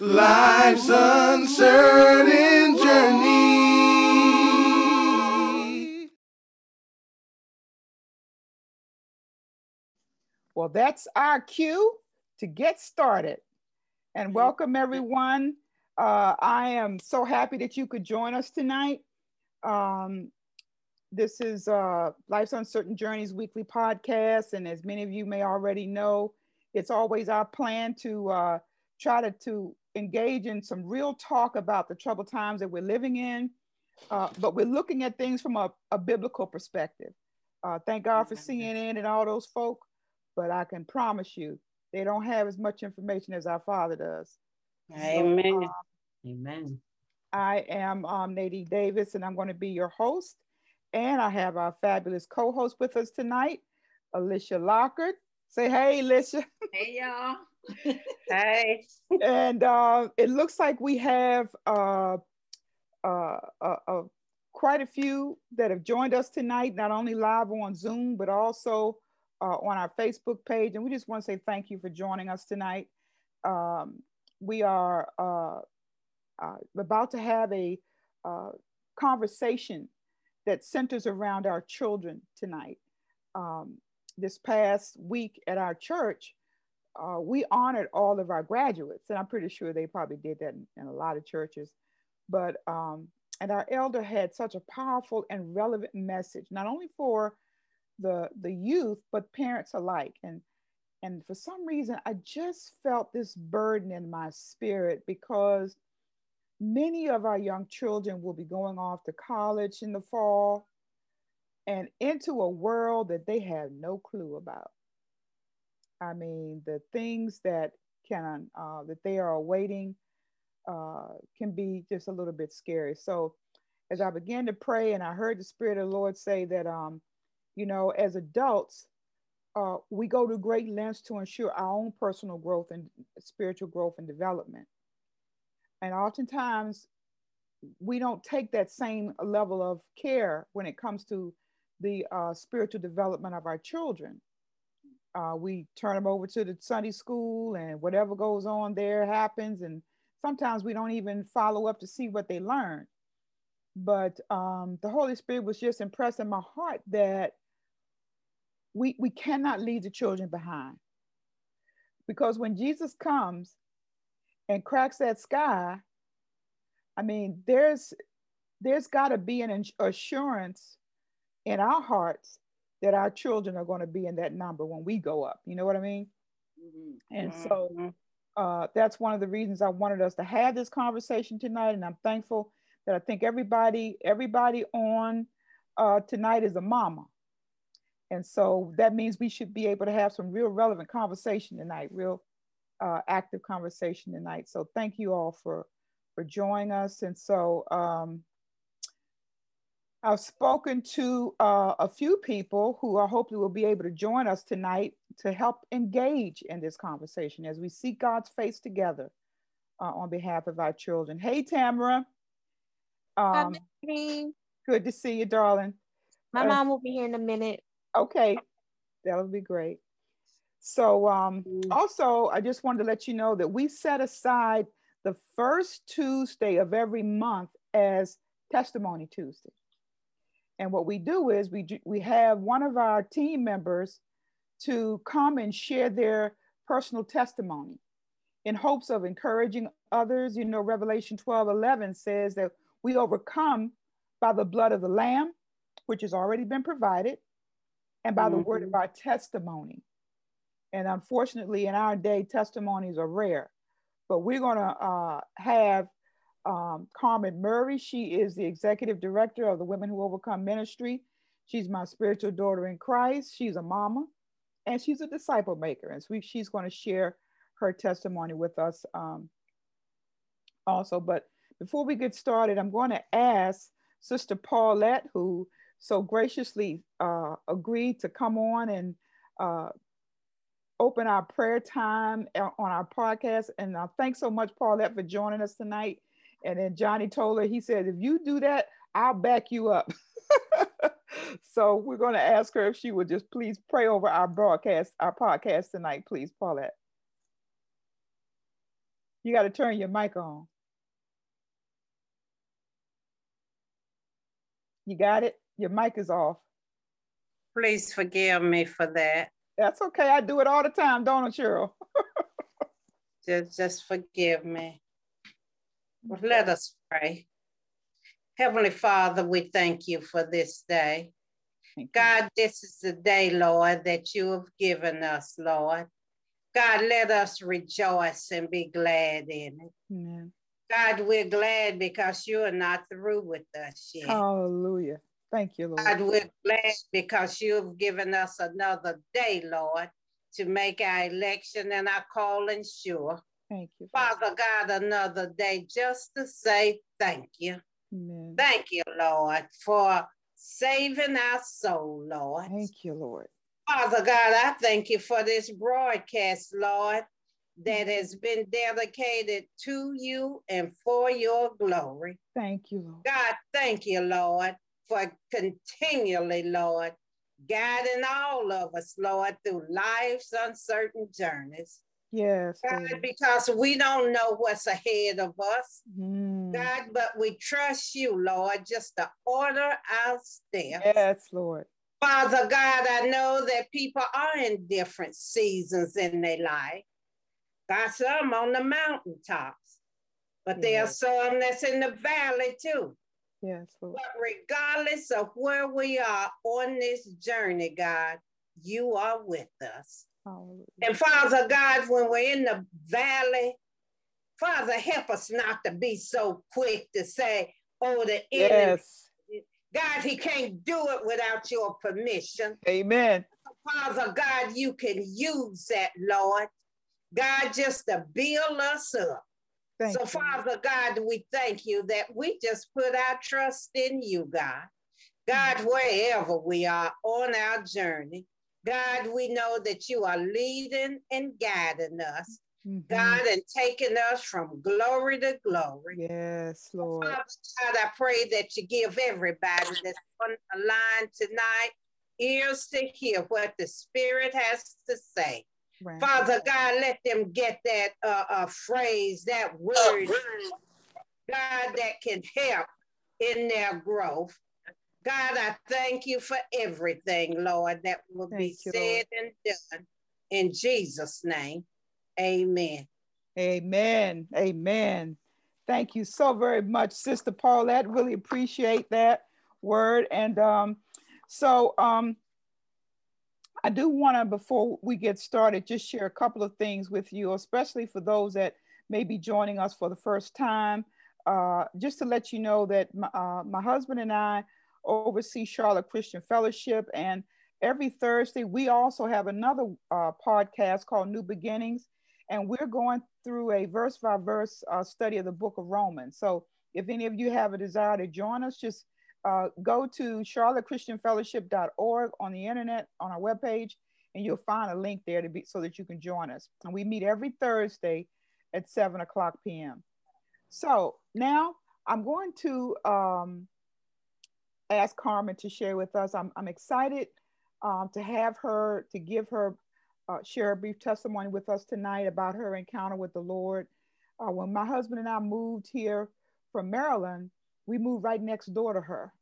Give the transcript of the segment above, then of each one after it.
Life's uncertain journey. Well, that's our cue to get started. And welcome everyone. Uh, I am so happy that you could join us tonight. Um, this is uh, Life's Uncertain Journeys weekly podcast. And as many of you may already know, it's always our plan to uh, try to, to engage in some real talk about the troubled times that we're living in. Uh, but we're looking at things from a, a biblical perspective. Uh, thank God for CNN and all those folk, but I can promise you, they don't have as much information as our Father does. Amen. So, uh, Amen. I am um, Nadine Davis, and I'm going to be your host. And I have our fabulous co-host with us tonight, Alicia Lockard. Say hey, Alicia. Hey y'all. Hey. and uh, it looks like we have uh, uh, uh, uh, quite a few that have joined us tonight, not only live on Zoom, but also uh, on our Facebook page. And we just want to say thank you for joining us tonight. Um, we are about to have a conversation that centers around our children tonight. Um, this past week at our church, uh, we honored all of our graduates, and I'm pretty sure they probably did that in, in a lot of churches. But um, and our elder had such a powerful and relevant message, not only for the the youth but parents alike. And and for some reason, I just felt this burden in my spirit because many of our young children will be going off to college in the fall and into a world that they have no clue about. I mean, the things that can uh, that they are awaiting uh, can be just a little bit scary. So, as I began to pray, and I heard the Spirit of the Lord say that, um, you know, as adults, uh, we go to great lengths to ensure our own personal growth and spiritual growth and development. And oftentimes, we don't take that same level of care when it comes to the uh, spiritual development of our children. Uh, we turn them over to the Sunday school, and whatever goes on there happens. And sometimes we don't even follow up to see what they learned. But um, the Holy Spirit was just impressed in my heart that we, we cannot leave the children behind. Because when Jesus comes and cracks that sky, I mean, there's there's got to be an assurance in our hearts that our children are going to be in that number when we go up. You know what I mean? Mm-hmm. And so Mm-hmm. uh, that's one of the reasons I wanted us to have this conversation tonight. And I'm thankful that I think everybody, everybody on uh, tonight is a mama. And so that means we should be able to have some real relevant conversation tonight, real uh, active conversation tonight. So thank you all for for joining us. And so um, I've spoken to uh, a few people who I hopefully will be able to join us tonight to help engage in this conversation as we seek God's face together uh, on behalf of our children. Hey, Tamara. Um, Hi, good to see you, darling. My Uh, mom will be here in a minute. Okay, that'll be great. So um, also, I just wanted to let you know that we set aside the first Tuesday of every month as Testimony Tuesday. And what we do is we, do- we have one of our team members to come and share their personal testimony in hopes of encouraging others. You know, Revelation 12 11 says that we overcome by the blood of the Lamb, which has already been provided, and by the word of our testimony. And unfortunately, in our day, testimonies are rare. But we're going to uh, have um, Carmen Murray. She is the executive director of the Women Who Overcome Ministry. She's my spiritual daughter in Christ. She's a mama and she's a disciple maker. And so she's going to share her testimony with us um, also. But before we get started, I'm going to ask Sister Paulette, who so graciously uh, agreed to come on and uh, open our prayer time on our podcast. And uh, thanks so much, Paulette, for joining us tonight. And then Johnny told her, he said, if you do that, I'll back you up. so we're going to ask her if she would just please pray over our broadcast, our podcast tonight, please, Paulette. You got to turn your mic on. You got it? Your mic is off. Please forgive me for that. That's okay. I do it all the time, don't I, Cheryl? just, just forgive me. Well, let us pray. Heavenly Father, we thank you for this day. God, this is the day, Lord, that you have given us, Lord. God, let us rejoice and be glad in it. Amen. God, we're glad because you are not through with us yet. Hallelujah. Thank you, Lord. God, we're glad because you've given us another day, Lord, to make our election and our calling sure. Thank you. Father God, another day just to say thank you. Amen. Thank you, Lord, for saving our soul, Lord. Thank you, Lord. Father God, I thank you for this broadcast, Lord, that mm-hmm. has been dedicated to you and for your glory. Thank you, Lord. God, thank you, Lord, for continually, Lord, guiding all of us, Lord, through life's uncertain journeys. Yes. God, Lord. because we don't know what's ahead of us. Mm. God, but we trust you, Lord, just to order our steps. Yes, Lord. Father God, I know that people are in different seasons in their life. Got some on the mountaintops, but yes. there are some that's in the valley too. Yes. Lord. But regardless of where we are on this journey, God, you are with us. Hallelujah. And Father God, when we're in the valley, Father, help us not to be so quick to say, oh, the enemy. Yes. God, he can't do it without your permission. Amen. Father God, you can use that, Lord. God, just to build us up. Thank so, you. Father God, we thank you that we just put our trust in you, God. God, mm-hmm. wherever we are on our journey, God, we know that you are leading and guiding us. Mm-hmm. God, and taking us from glory to glory. Yes, Lord. Father God, I pray that you give everybody that's on the line tonight ears to hear what the Spirit has to say. Right. Father God, let them get that uh, uh, phrase, that word, God, that can help in their growth. God, I thank you for everything, Lord, that will thank be you, said Lord. and done. In Jesus' name, amen. Amen. Amen. Thank you so very much, Sister Paulette. Really appreciate that word. And um, so um, I do want to, before we get started, just share a couple of things with you, especially for those that may be joining us for the first time. Uh, just to let you know that my, uh, my husband and I oversee Charlotte Christian Fellowship, and every Thursday we also have another uh, podcast called New Beginnings, and we're going through a verse by verse uh, study of the book of Romans. So if any of you have a desire to join us, just uh, go to charlottechristianfellowship.org on the internet on our webpage, and you'll find a link there to be so that you can join us. And we meet every Thursday at 7 o'clock p.m. So now I'm going to um, ask Carmen to share with us. I'm, I'm excited um, to have her, to give her, uh, share a brief testimony with us tonight about her encounter with the Lord. Uh, when my husband and I moved here from Maryland, we moved right next door to her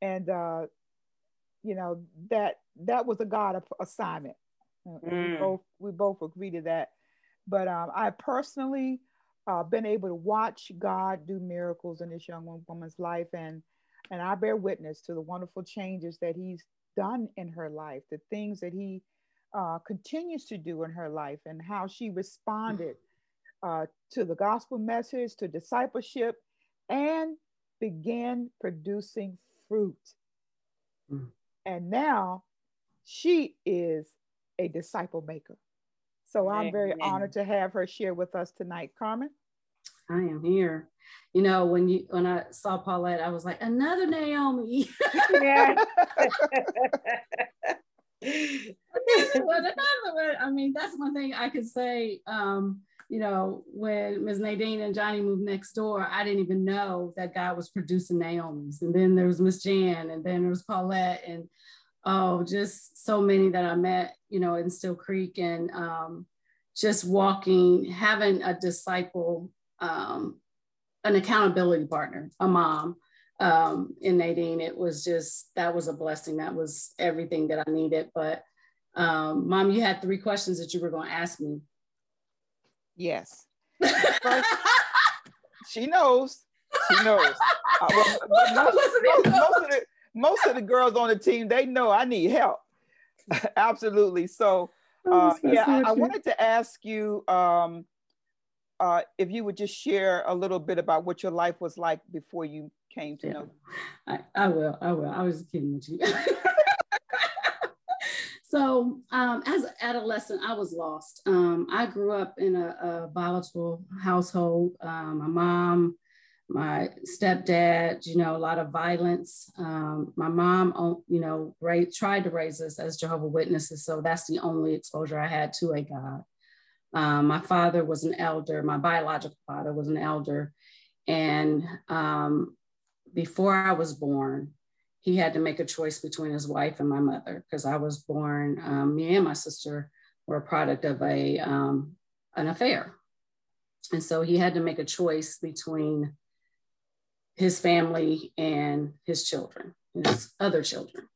and uh you know that that was a god assignment mm. we both we both agree to that but um, i personally uh, been able to watch god do miracles in this young woman's life and and i bear witness to the wonderful changes that he's done in her life the things that he uh, continues to do in her life and how she responded uh, to the gospel message to discipleship and began producing fruit. Mm. And now she is a disciple maker. So I'm very honored to have her share with us tonight. Carmen? I am here. You know, when you when I saw Paulette, I was like, another Naomi. yeah. but another one, I mean, that's one thing I could say. Um, you know, when Ms. Nadine and Johnny moved next door, I didn't even know that God was producing Naomi's. And then there was Miss Jan, and then there was Paulette, and oh, just so many that I met, you know, in Steele Creek. And um, just walking, having a disciple, um, an accountability partner, a mom um, in Nadine. It was just, that was a blessing. That was everything that I needed. But um, mom, you had three questions that you were going to ask me. Yes. First, she knows. She knows. Uh, well, most, most, most, of the, most of the girls on the team, they know I need help. Absolutely. So, uh, yeah, I, I, wanted to ask you um, uh, if you would just share a little bit about what your life was like before you came to yeah. know. I, I will. I will. I was kidding with you. so, um, as an adolescent, I was lost. Um, I grew up in a, a volatile household. Um, my mom my stepdad, you know, a lot of violence. Um, my mom, you know, raised, tried to raise us as Jehovah Witnesses, so that's the only exposure I had to a God. Um, my father was an elder. My biological father was an elder, and um, before I was born, he had to make a choice between his wife and my mother because I was born. Um, me and my sister were a product of a um, an affair, and so he had to make a choice between his family and his children, his other children,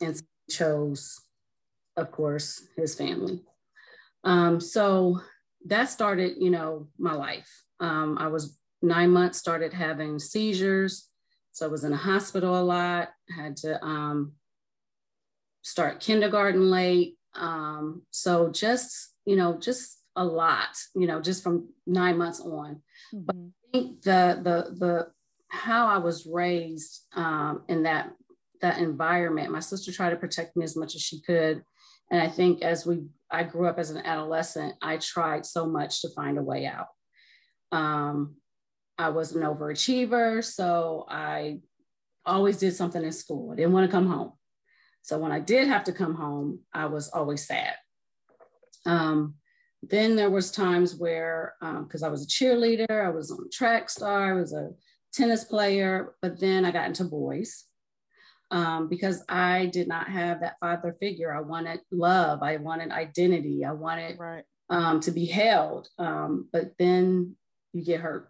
and chose, of course, his family. Um, so that started, you know, my life. Um, I was nine months, started having seizures. So I was in a hospital a lot, had to um, start kindergarten late. Um, so just, you know, just a lot, you know, just from nine months on. Mm-hmm. But I think the, the, the, how I was raised um, in that that environment. My sister tried to protect me as much as she could, and I think as we I grew up as an adolescent, I tried so much to find a way out. Um, I was an overachiever, so I always did something in school. I didn't want to come home. So when I did have to come home, I was always sad. Um, then there was times where, because um, I was a cheerleader, I was on track star, I was a tennis player, but then I got into boys um, because I did not have that father figure. I wanted love, I wanted identity, I wanted right. um, to be held. Um, but then you get hurt.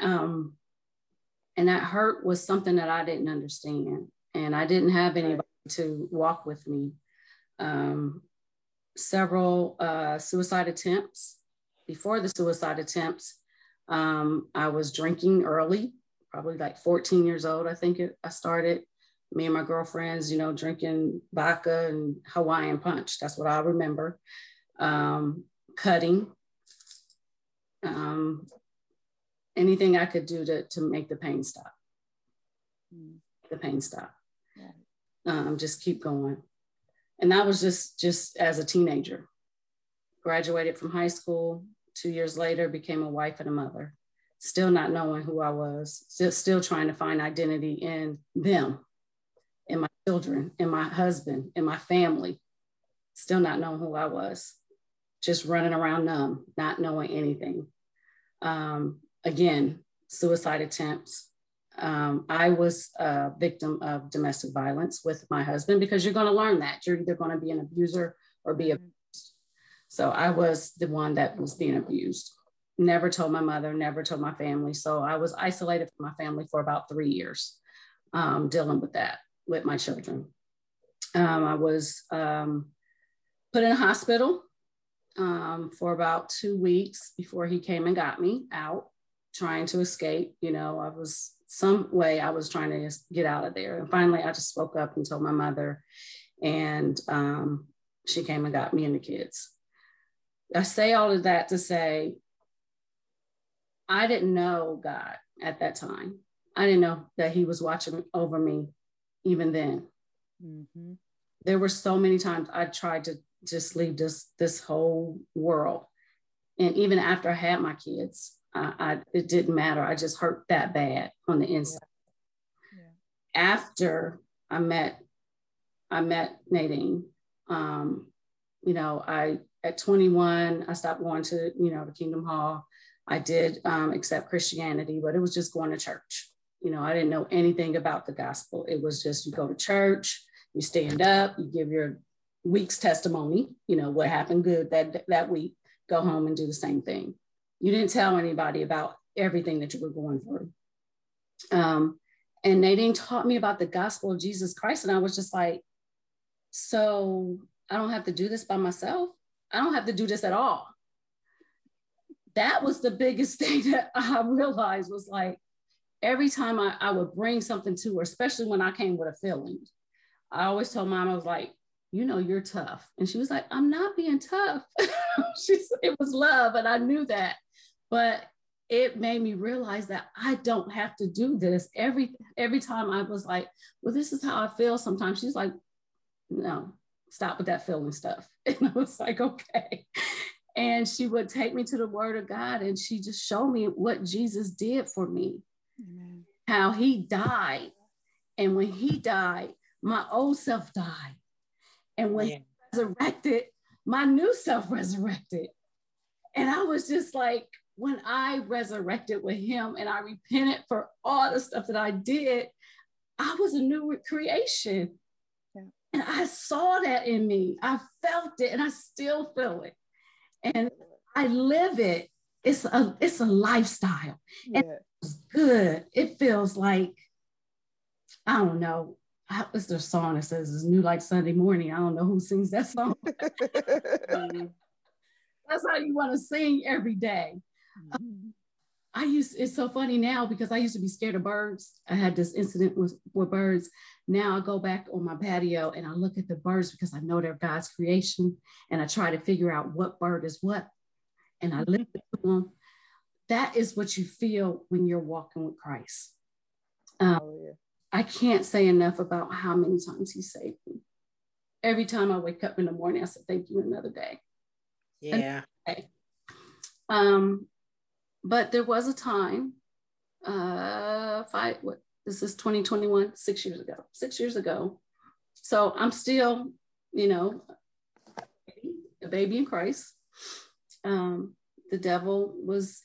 Um, and that hurt was something that I didn't understand. And I didn't have anybody right. to walk with me. Um, several uh, suicide attempts. Before the suicide attempts, um, I was drinking early, probably like 14 years old. I think it, I started. Me and my girlfriends, you know, drinking vodka and Hawaiian punch. That's what I remember. Um, cutting. Um, anything I could do to, to make the pain stop. Mm. The pain stop. Yeah. Um, just keep going. And that was just just as a teenager. Graduated from high school, Two years later, became a wife and a mother, still not knowing who I was, still, still trying to find identity in them, in my children, in my husband, in my family, still not knowing who I was, just running around numb, not knowing anything. Um, again, suicide attempts. Um, I was a victim of domestic violence with my husband because you're going to learn that. You're either going to be an abuser or be abused. so I was the one that was being abused. Never told my mother, never told my family. So I was isolated from my family for about three years, um, dealing with that with my children. Um, I was um, put in a hospital um, for about two weeks before he came and got me out, trying to escape. You know, I was some way I was trying to get out of there. And finally, I just spoke up and told my mother, and um, she came and got me and the kids. I say all of that to say, I didn't know God at that time. I didn't know that He was watching over me even then. Mm-hmm. There were so many times I tried to just leave this this whole world, and even after I had my kids, I, I it didn't matter. I just hurt that bad on the inside. Yeah. Yeah. After I met, I met Nadine. Um, you know, I at 21, I stopped going to, you know, the Kingdom Hall. I did um, accept Christianity, but it was just going to church. You know, I didn't know anything about the gospel. It was just you go to church, you stand up, you give your week's testimony, you know, what happened good that, that week, go home and do the same thing. You didn't tell anybody about everything that you were going through. Um, and Nadine taught me about the gospel of Jesus Christ. And I was just like, so I don't have to do this by myself. I don't have to do this at all. That was the biggest thing that I realized was like every time I, I would bring something to her, especially when I came with a feeling, I always told mom, I was like, you know, you're tough. And she was like, I'm not being tough. she said it was love. And I knew that. But it made me realize that I don't have to do this every every time I was like, well, this is how I feel sometimes. She's like, no, stop with that feeling stuff. And I was like, okay. And she would take me to the word of God and she just showed me what Jesus did for me, Amen. how he died. And when he died, my old self died. And when yeah. he resurrected, my new self resurrected. And I was just like, when I resurrected with him and I repented for all the stuff that I did, I was a new creation. Yeah. And I saw that in me. I felt it and I still feel it. And I live it. It's a it's a lifestyle. Yeah. And it's good. It feels like, I don't know. What's their song that says it's new like Sunday morning? I don't know who sings that song. That's how you want to sing every day. Mm-hmm. I used it's so funny now because I used to be scared of birds. I had this incident with, with birds. Now I go back on my patio and I look at the birds because I know they're God's creation and I try to figure out what bird is what and I listen to them. That is what you feel when you're walking with Christ. Um, oh, yeah. I can't say enough about how many times he saved me. Every time I wake up in the morning, I say, Thank you another day. Yeah. Um, but there was a time, uh, five, what, this is 2021, six years ago, six years ago. So I'm still, you know, a baby in Christ. Um, the devil was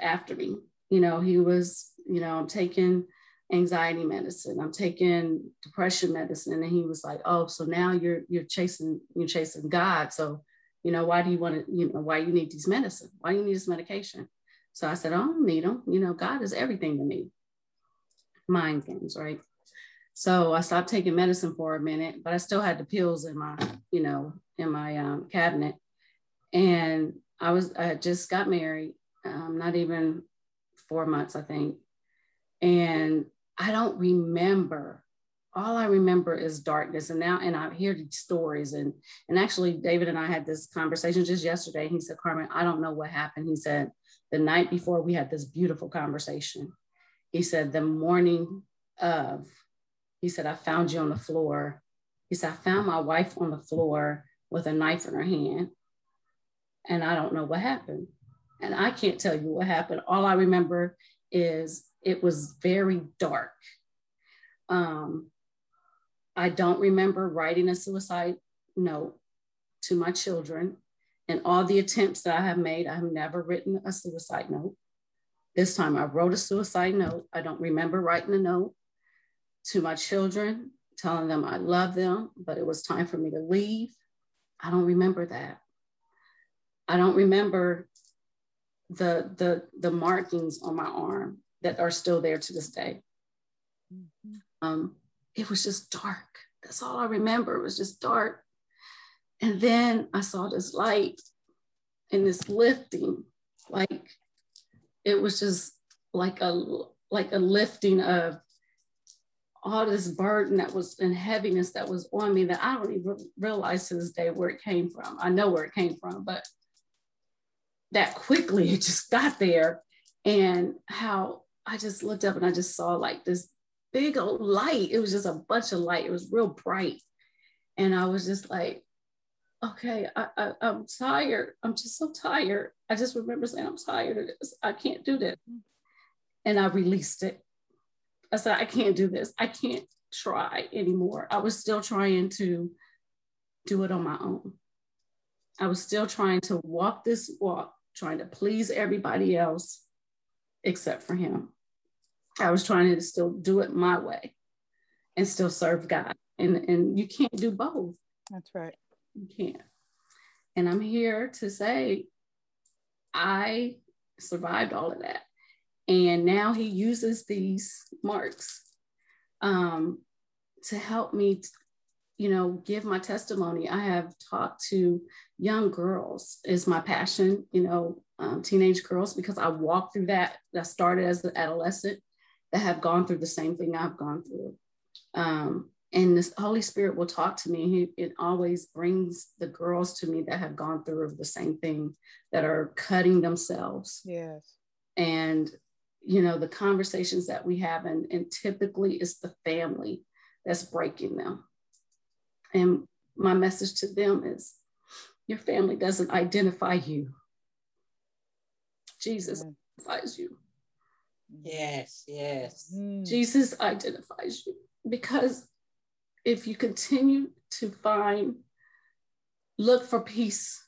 after me. You know, he was, you know, I'm taking anxiety medicine, I'm taking depression medicine, and he was like, "Oh, so now you're you're chasing you're chasing God. So, you know, why do you want to, you know, why you need these medicine? Why do you need this medication?" So I said, I don't need them. You know, God is everything to me. Mind games, right? So I stopped taking medicine for a minute, but I still had the pills in my, you know, in my um, cabinet. And I was, I just got married, um, not even four months, I think. And I don't remember. All I remember is darkness. And now, and I hear these stories. And and actually, David and I had this conversation just yesterday. He said, Carmen, I don't know what happened. He said, the night before we had this beautiful conversation. He said, the morning of, he said, I found you on the floor. He said, I found my wife on the floor with a knife in her hand. And I don't know what happened. And I can't tell you what happened. All I remember is it was very dark. Um, I don't remember writing a suicide note to my children. And all the attempts that I have made, I have never written a suicide note. This time I wrote a suicide note. I don't remember writing a note to my children, telling them I love them, but it was time for me to leave. I don't remember that. I don't remember the the the markings on my arm that are still there to this day. Mm-hmm. Um, it was just dark. That's all I remember. It was just dark. And then I saw this light and this lifting, like it was just like a like a lifting of all this burden that was and heaviness that was on me that I don't even realize to this day where it came from. I know where it came from, but that quickly it just got there and how I just looked up and I just saw like this big old light. It was just a bunch of light. It was real bright. And I was just like, okay, I, I, I'm tired. I'm just so tired. I just remember saying, I'm tired of this. I can't do this. And I released it. I said, I can't do this. I can't try anymore. I was still trying to do it on my own. I was still trying to walk this walk, trying to please everybody else except for him. I was trying to still do it my way and still serve God. And, and you can't do both. That's right. You can't. And I'm here to say I survived all of that. And now he uses these marks um, to help me, you know, give my testimony. I have talked to young girls is my passion, you know, um, teenage girls, because I walked through that. That started as an adolescent that have gone through the same thing I've gone through. Um, and the Holy Spirit will talk to me. He, it always brings the girls to me that have gone through the same thing, that are cutting themselves. Yes. And you know the conversations that we have, and, and typically it's the family that's breaking them. And my message to them is, your family doesn't identify you. Jesus identifies you. Yes, yes. Mm. Jesus identifies you because if you continue to find, look for peace,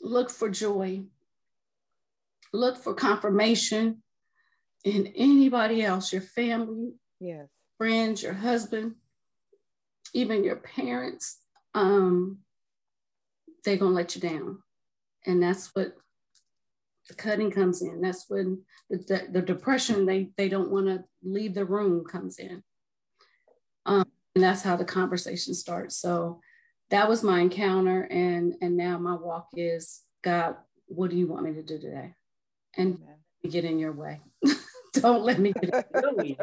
look for joy, look for confirmation in anybody else, your family, yes, friends, your husband, even your parents, um, they're gonna let you down. And that's what the cutting comes in. That's when the, the, the depression, they, they don't want to leave the room comes in. Um, and that's how the conversation starts. So that was my encounter. And, and now my walk is God, what do you want me to do today? And get in your way. don't let me get in your way.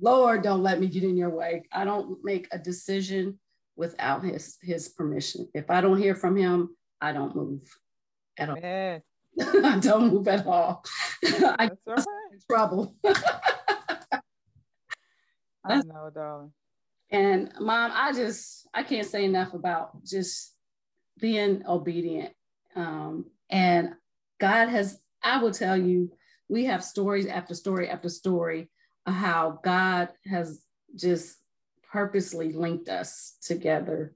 Lord, don't let me get in your way. I don't make a decision without his his permission. If I don't hear from him, I don't move at all. don't move at all. I right. in trouble. I know, darling. And mom, I just I can't say enough about just being obedient. Um, and God has, I will tell you, we have stories after story after story of how God has just purposely linked us together.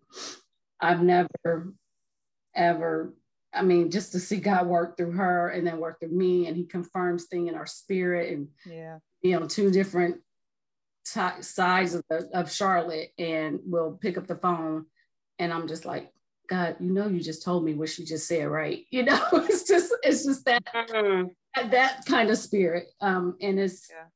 I've never ever I mean, just to see God work through her and then work through me, and He confirms thing in our spirit, and yeah, you know, two different t- sides of, the, of Charlotte, and we'll pick up the phone, and I'm just like, God, you know, you just told me what she just said, right? You know, it's just, it's just that mm-hmm. that kind of spirit, um, and it's, yeah.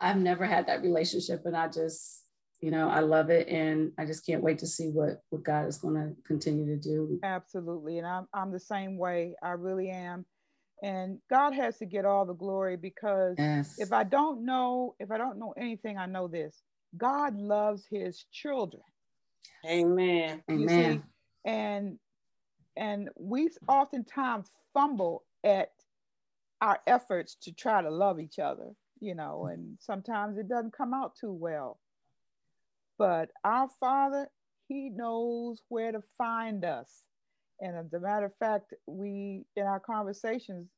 I've never had that relationship, and I just you know i love it and i just can't wait to see what what god is going to continue to do absolutely and i'm i'm the same way i really am and god has to get all the glory because yes. if i don't know if i don't know anything i know this god loves his children amen you amen see? and and we oftentimes fumble at our efforts to try to love each other you know and sometimes it doesn't come out too well but our Father, He knows where to find us. And as a matter of fact, we, in our conversations,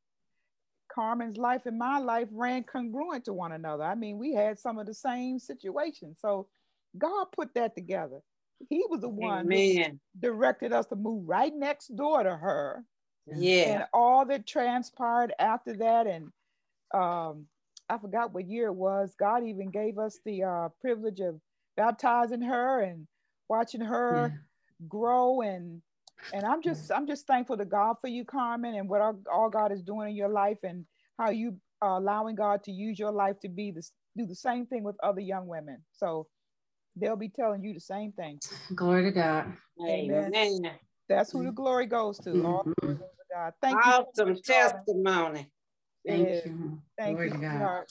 Carmen's life and my life ran congruent to one another. I mean, we had some of the same situations. So God put that together. He was the one who directed us to move right next door to her. Yeah. And all that transpired after that. And um, I forgot what year it was. God even gave us the uh, privilege of baptizing her and watching her yeah. grow. And and i'm just i'm just thankful to god for you carmen and what all, all god is doing in your life and how you are allowing god to use your life to be this do the same thing with other young women. So they'll be telling you the same thing. Glory to god. Amen, amen. that's who the glory goes to. Mm-hmm. all glory to god. Thank awesome you testimony. Thank you. Thank glory you to god.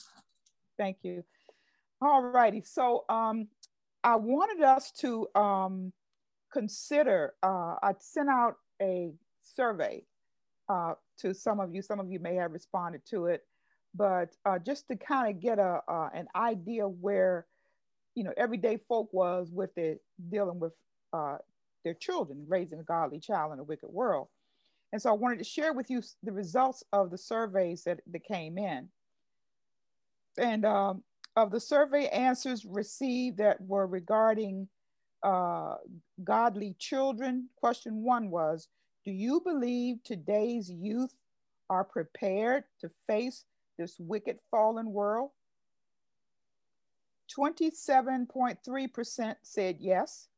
thank you. All righty. So um I wanted us to um, consider, uh, I sent out a survey uh, to some of you. Some of you may have responded to it, but uh, just to kind of get a, uh, an idea where, you know, everyday folk was with it, dealing with uh, their children, raising a godly child in a wicked world. And so I wanted to share with you the results of the surveys that, that came in. And um, of the survey answers received that were regarding uh, godly children, question one was, do you believe today's youth are prepared to face this wicked fallen world? 27.3% said yes.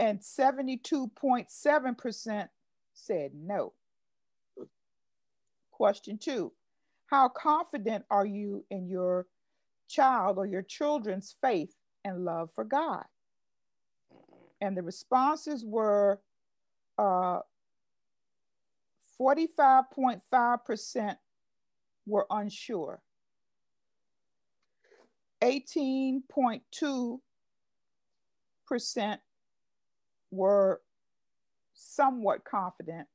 and 72.7% said no. Question two, how confident are you in your child or your children's faith and love for God? And the responses were uh, 45.5% were unsure. 18.2% were somewhat confident,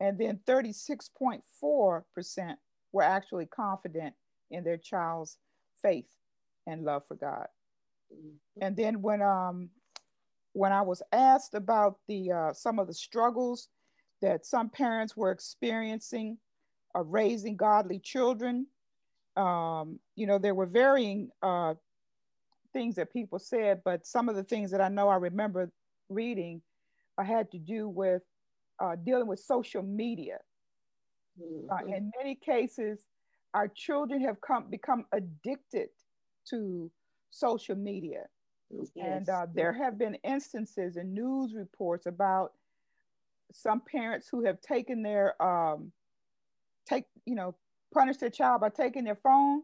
and then 36.4% were actually confident in their child's faith and love for God. Mm-hmm. And then when um when I was asked about the uh, some of the struggles that some parents were experiencing of raising godly children, um, you know, there were varying uh, things that people said, but some of the things that I know I remember reading uh, had to do with uh, dealing with social media. Uh, mm-hmm. in many cases, our children have come become addicted to social media. Yes. And uh, there have been instances and news reports about some parents who have taken their um, take you know punish their child by taking their phone.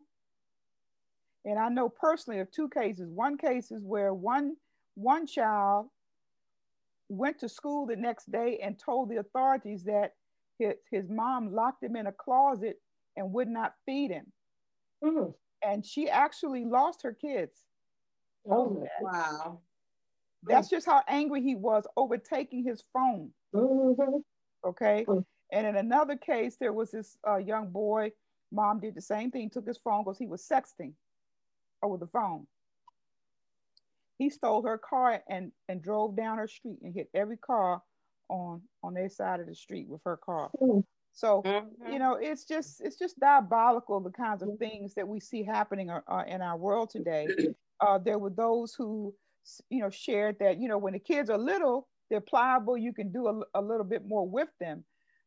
And I know personally of two cases. One case is where one one child went to school the next day and told the authorities that his, his mom locked him in a closet and would not feed him. Mm. And she actually lost her kids. Oh, wow. That's just how angry he was over taking his phone. Mm-hmm. Okay. Mm. And in another case, there was this uh, young boy. Mom did the same thing, took his phone because he was sexting over the phone. He stole her car and, and drove down her street and hit every car on on their side of the street with her car. Mm. So mm-hmm. you know, it's just it's just diabolical the kinds of things that we see happening uh, uh in our world today. Uh, there were those who you know shared that you know when the kids are little, they're pliable. You can do a, a little bit more with them,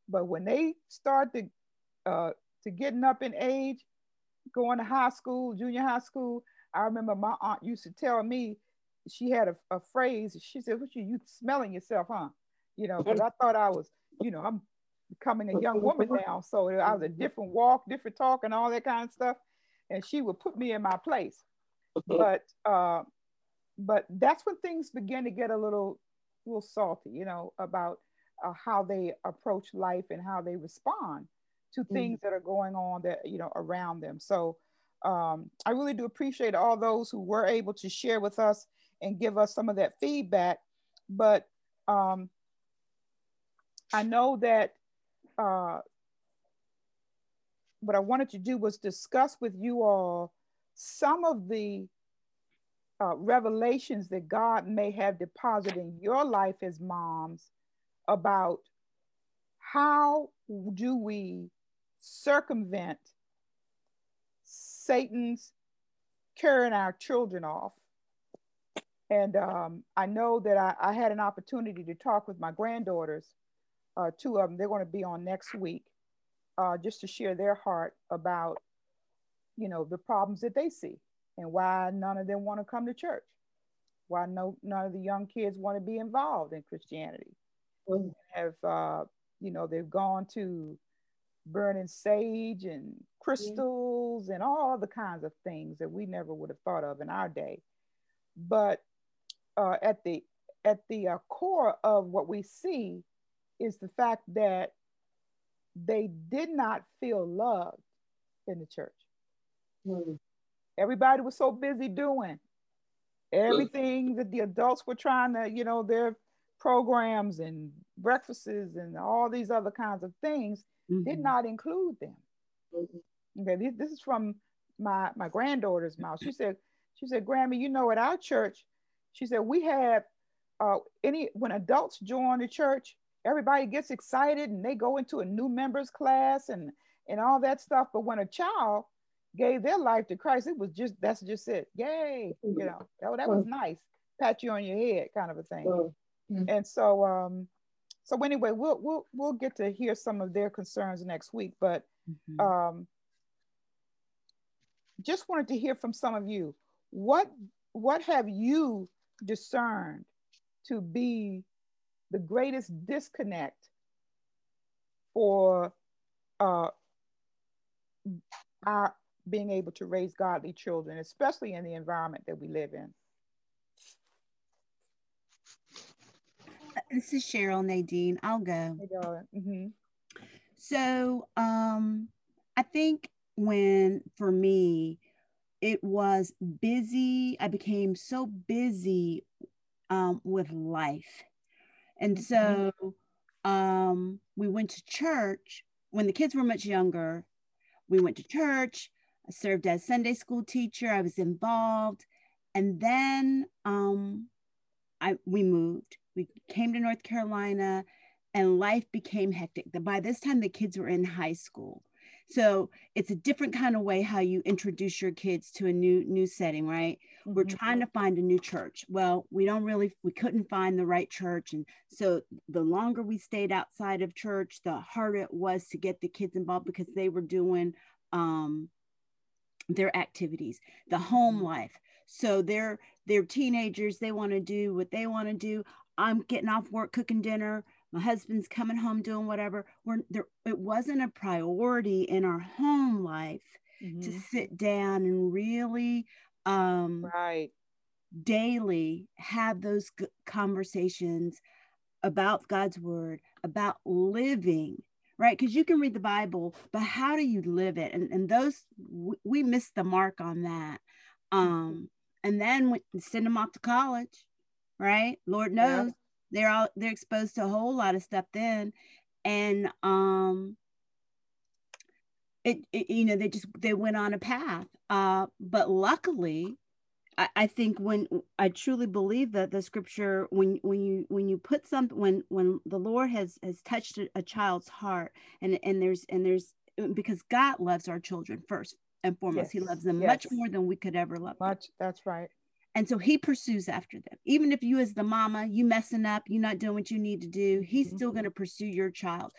but when they start to uh, to getting up in age, going to high school, junior high school, I remember my aunt used to tell me she had a, a phrase. She said, "What you you smelling yourself, huh?" You know, because I thought I was, you know, I'm becoming a young woman now, so I was a different walk, different talk, and all that kind of stuff. And she would put me in my place. But uh, but that's when things begin to get a little little salty, you know, about uh, how they approach life and how they respond to mm. things that are going on that you know around them. So um, I really do appreciate all those who were able to share with us and give us some of that feedback. But um, I know that uh, what I wanted to do was discuss with you all some of the uh, revelations that God may have deposited in your life as moms about how do we circumvent Satan's carrying our children off. And um, I know that I, I, had an opportunity to talk with my granddaughters, uh, two of them. They're going to be on next week, uh, just to share their heart about, you know, the problems that they see and why none of them want to come to church, why no none of the young kids want to be involved in Christianity. Mm-hmm. Have uh, you know they've gone to burning sage and crystals and all the kinds of things that we never would have thought of in our day. But uh, at the at the uh, core of what we see is the fact that they did not feel loved in the church. Mm. Everybody was so busy doing everything that the adults were trying to, you know, their programs and breakfasts and all these other kinds of things mm-hmm. did not include them. Mm-hmm. Okay, this, this is from my my granddaughter's mouth. She said, she said, Grammy, you know, at our church, she said we have uh, any when adults join the church, everybody gets excited and they go into a new members class and and all that stuff. But when a child gave their life to Christ, it was just that's just it. Yay, you know, that, that was nice. Pat you on your head, kind of a thing. Mm-hmm. And so, um, so anyway, we'll we'll we'll get to hear some of their concerns next week. But mm-hmm. um, just wanted to hear from some of you. What what have you discerned to be the greatest disconnect for uh, our being able to raise godly children, especially in the environment that we live in. This is Cheryl Nadine. I'll go. Mm-hmm. So, um, I think when for me, it was busy. I became so busy um, with life. And so mm-hmm. um, we went to church when the kids were much younger. We went to church. I served as Sunday school teacher. I was involved. And then um, I, we moved. We came to North Carolina and life became hectic. By this time, the kids were in high school. So it's a different kind of way how you introduce your kids to a new new setting, right? Mm-hmm. We're trying to find a new church. Well, we don't really we couldn't find the right church and so the longer we stayed outside of church, the harder it was to get the kids involved because they were doing um their activities, the home mm-hmm. life. So they're they're teenagers, they want to do what they want to do. I'm getting off work cooking dinner my husband's coming home doing whatever we're there it wasn't a priority in our home life mm-hmm. to sit down and really um right. daily have those conversations about god's word about living right? Because you can read the bible but how do you live it? And, and those we, we missed the mark on that. Um and then we send them off to college right? Lord knows they're all they're exposed to a whole lot of stuff then and um it, it, you know they just they went on a path uh but luckily I, I think when I truly believe that the scripture when when you when you put something when when the Lord has has touched a, a child's heart and and there's and there's because God loves our children first and foremost. Yes. He loves them yes. much more than we could ever love. Much. Them. That's right. And so he pursues after them. Even if you, as the mama, you messing up, you're not doing what you need to do, he's mm-hmm. still going to pursue your child.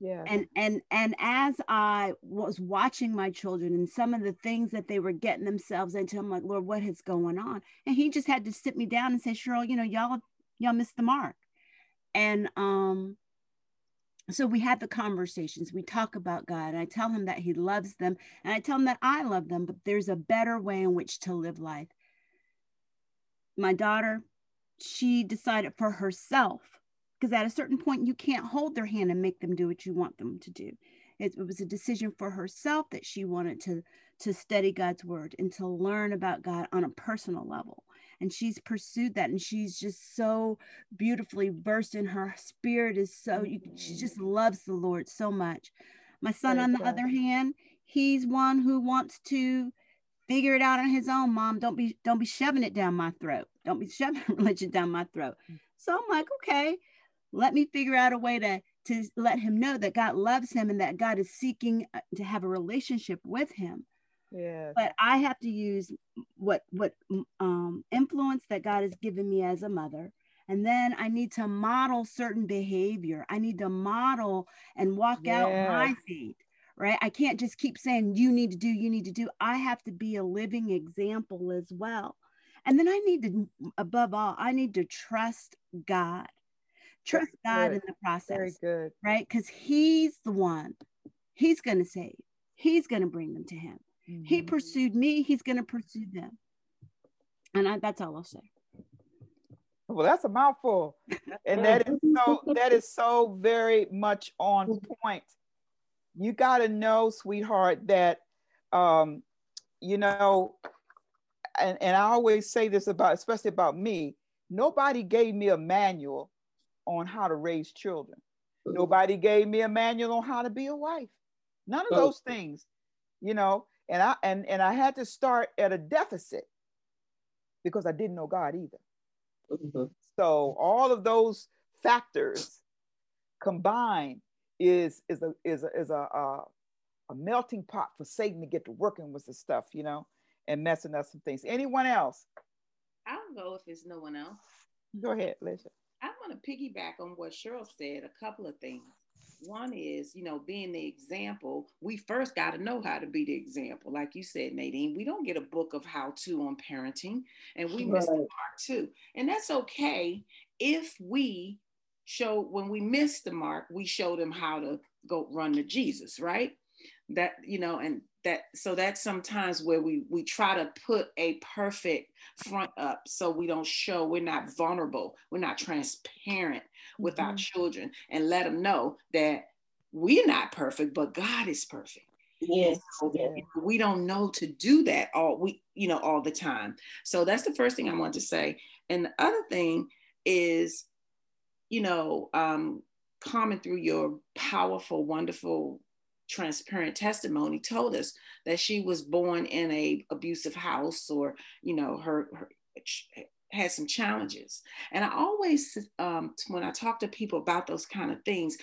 Yeah. And and and as I was watching my children and some of the things that they were getting themselves into, I'm like, Lord, what is going on? And he just had to sit me down and say, Cheryl, you know, y'all y'all missed the mark. And um, so we had the conversations. We talk about God. And I tell him that he loves them, and I tell him that I love them, but there's a better way in which to live life my daughter, she decided for herself, because at a certain point, you can't hold their hand and make them do what you want them to do. It, it was a decision for herself that she wanted to, to study God's word and to learn about God on a personal level. And she's pursued that, and she's just so beautifully versed in her spirit is so she just loves the Lord so much. My son, on the other hand, he's one who wants to figure it out on his own mom don't be don't be shoving it down my throat. Don't be shoving religion down my throat. So i'm like okay let me figure out a way to to let him know that god loves him and that god is seeking uh, to have a relationship with him. Yeah but i have to use what what um influence that god has given me as a mother. And then i need to model certain behavior. I need to model and walk yes. out my feet right? I can't just keep saying, you need to do, you need to do. I have to be a living example as well. And then I need to, above all, I need to trust God. Trust God in the process. Very good. Right? Because He's the one, He's going to save, He's going to bring them to Him. Mm-hmm. He pursued me, He's going to pursue them. And I, that's all I'll say. Well, that's a mouthful. and that is so that is so very much on point you got to know, sweetheart, that, um, you know, and, and I always say this about, especially about me, nobody gave me a manual on how to raise children. Nobody gave me a manual on how to be a wife. None of those things, you know, and I and and I had to start at a deficit because I didn't know God either. Mm-hmm. So all of those factors combined is is a is a is a, a, a melting pot for Satan to get to working with the stuff, you know, and messing up some things. Anyone else? I'll go if there's no one else. Go ahead, Lisa. I want to piggyback on what Cheryl said. A couple of things. One is, you know, being the example. We first got to know how to be the example. Like you said, Nadine, we don't get a book of how to on parenting, and we right. miss the mark too. And that's okay if we show when we miss the mark, we show them how to go run to Jesus, right? That you know, and that so that's sometimes where we we try to put a perfect front up so we don't show we're not vulnerable, we're not transparent with mm-hmm. our children, and let them know that we're not perfect, but God is perfect. Yes. So yeah. we don't know to do that all we you know all the time. So that's the first thing I want to say. And the other thing is, you know, um, Carmen through your powerful, wonderful, transparent testimony told us that she was born in a abusive house or, you know, her, her had some challenges. And I always, um, when I talk to people about those kind of things,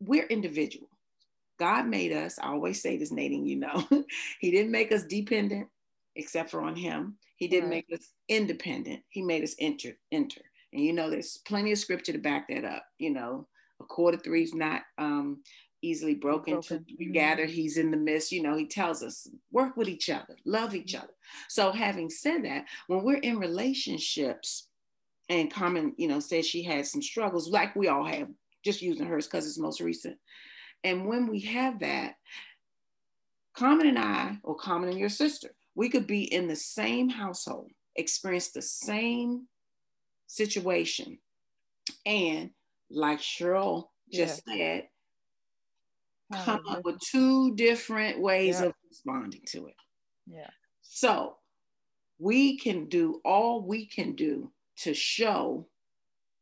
we're individual. God made us, I always say this, Nadine, you know, He didn't make us dependent except for on Him. He didn't right. make us independent. He made us enter, enter. And you know, there's plenty of scripture to back that up. You know, a of three is not um, easily broken. broken. To gather, he's in the midst. You know, he tells us work with each other, love each other. So, having said that, when we're in relationships, and Carmen, you know, said she had some struggles, like we all have, just using hers because it's most recent. And when we have that, Carmen and I, or Carmen and your sister, we could be in the same household, experience the same situation. And like Cheryl just yeah. said, come up with two different ways yeah. of responding to it. Yeah. So we can do all we can do to show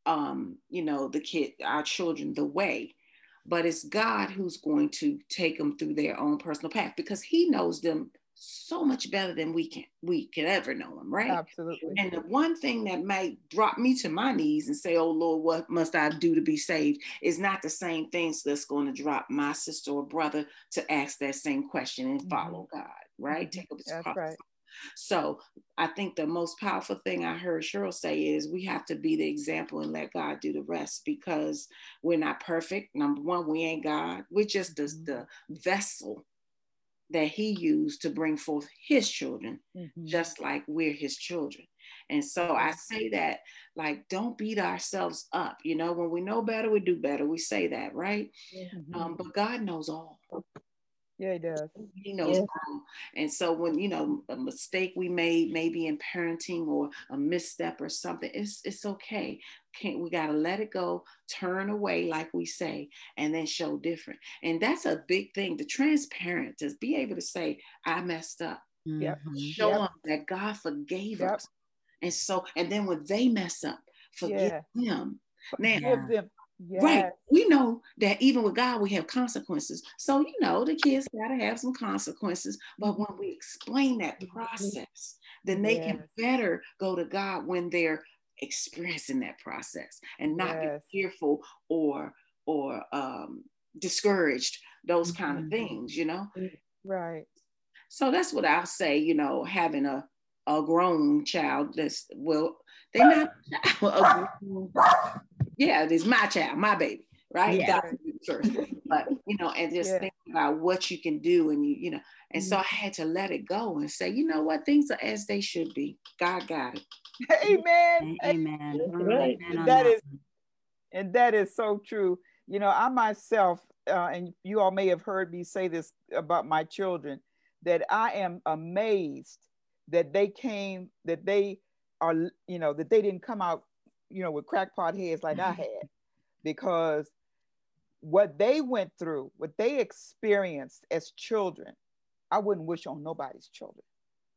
um, you know, the kid, our children the way. But it's God who's going to take them through their own personal path because He knows them so much better than we can we could ever know him, right? Absolutely. And the one thing that might drop me to my knees and say, "Oh Lord, what must I do to be saved?" is not the same things that's going to drop my sister or brother to ask that same question and follow mm-hmm. God, right? Mm-hmm. Take up his that's cross. Right. So I think the most powerful thing I heard Cheryl say is we have to be the example and let God do the rest because we're not perfect. Number one, we ain't God. We're just the, mm-hmm. the vessel that he used to bring forth his children, mm-hmm. just like we're his children. And so I say that, like, don't beat ourselves up. You know, when we know better, we do better. We say that, right? Mm-hmm. Um, but God knows all. Yeah, he does. He knows yeah. And so when you know a mistake we made, maybe in parenting or a misstep or something, it's it's okay. Can't we gotta let it go, turn away, like we say, and then show different. And that's a big thing. The transparent to be able to say, I messed up. Yep. Mm-hmm. Show yep. them that God forgave yep. us. And so, and then when they mess up, forgive yeah. them. Now, forgive them. Yes. Right. We know that even with God, we have consequences. So, you know, the kids got to have some consequences. But when we explain that mm-hmm. process, then they yes. can better go to God when they're experiencing that process and not yes. be fearful or or um, discouraged, those kind of mm-hmm. things, you know? Right. So that's what I'll say, you know, having a, a grown child that's, well, they're not, yeah, it is my child, my baby, right? Yeah. first. But you know, and just yeah. think about what you can do, and you, you know, and mm-hmm. so I had to let it go and say, you know what, things are as they should be. God got it. Amen. Amen. Right. Amen. That is, and that is so true. You know, I myself, uh, and you all may have heard me say this about my children, that I am amazed that they came, that they are, you know, that they didn't come out you know, with crackpot heads like I had, because what they went through, what they experienced as children, I wouldn't wish on nobody's children.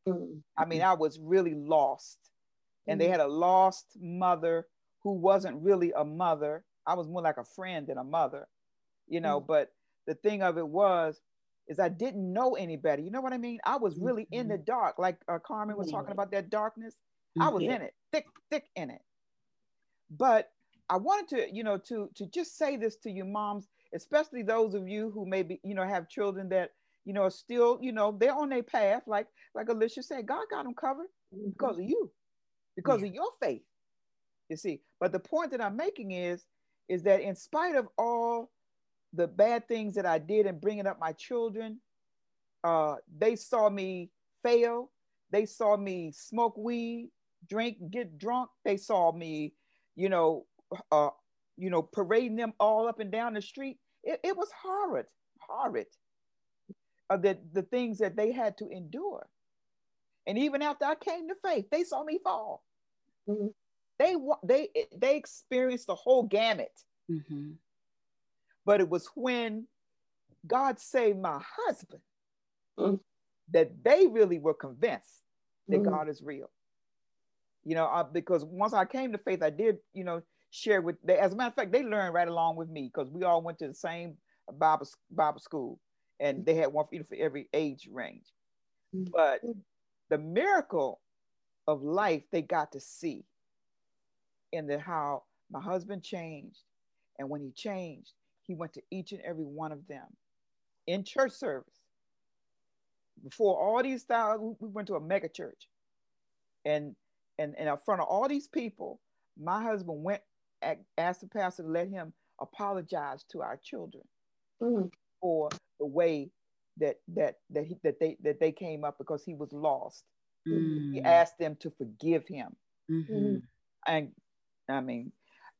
Mm-hmm. I mean, I was really lost. And mm-hmm. they had a lost mother who wasn't really a mother. I was more like a friend than a mother, you know. Mm-hmm. But the thing of it was, is I didn't know any better. You know what I mean? I was really in the mm-hmm. dark, like uh, Carmen was talking about that darkness. I was in it, thick, thick in it. But I wanted to, you know, to to just say this to you moms, especially those of you who maybe, you know, have children that, you know, are still, you know, they're on their path. Like like Alicia said, God got them covered mm-hmm. because of you, because yeah. of your faith. You see, but the point that I'm making is, is that in spite of all the bad things that I did in bringing up my children, uh, they saw me fail. They saw me smoke weed, drink, get drunk. They saw me you know, uh, you know, parading them all up and down the street. It, it was horrid, horrid. Uh, the, the things that they had to endure. And even after I came to faith, they saw me fall. Mm-hmm. They they they experienced the whole gamut. Mm-hmm. But it was when God saved my husband mm-hmm. that they really were convinced that mm-hmm. God is real. You know, uh, because once I came to faith, I did, you know, share with. They, as a matter of fact, they learned right along with me because we all went to the same Bible Bible school, and they had one for for every age range. Mm-hmm. But the miracle of life they got to see in the how my husband changed and when he changed he went to each and every one of them in church service before all these styles, we went to a mega church and and, and in front of all these people my husband went asked the pastor to let him apologize to our children mm. for the way that that that he, that they that they came up because he was lost. Mm. He asked them to forgive him, mm-hmm. and I mean,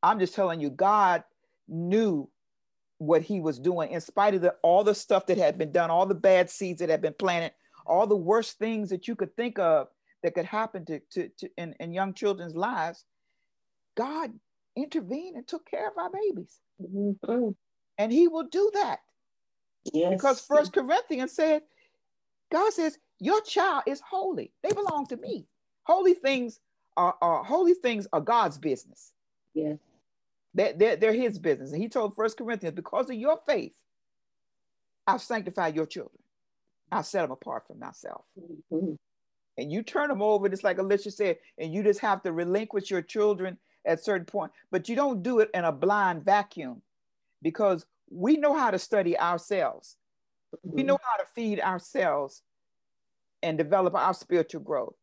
I'm just telling you, God knew what he was doing in spite of the, all the stuff that had been done, all the bad seeds that had been planted, all the worst things that you could think of that could happen to, to, to in, in young children's lives. God intervened and took care of our babies. Mm-hmm. And he will do that. Yes. Because First Corinthians said, God says, your child is holy. They belong to me. Holy things are, are holy things are God's business. Yes. They're, they're, they're his business. And he told First Corinthians, because of your faith, I've sanctified your children. I've set them apart from myself. Mm-hmm. And you turn them over, just like Alicia said, and you just have to relinquish your children at certain point. But you don't do it in a blind vacuum because we know how to study ourselves. We know how to feed ourselves and develop our spiritual growth.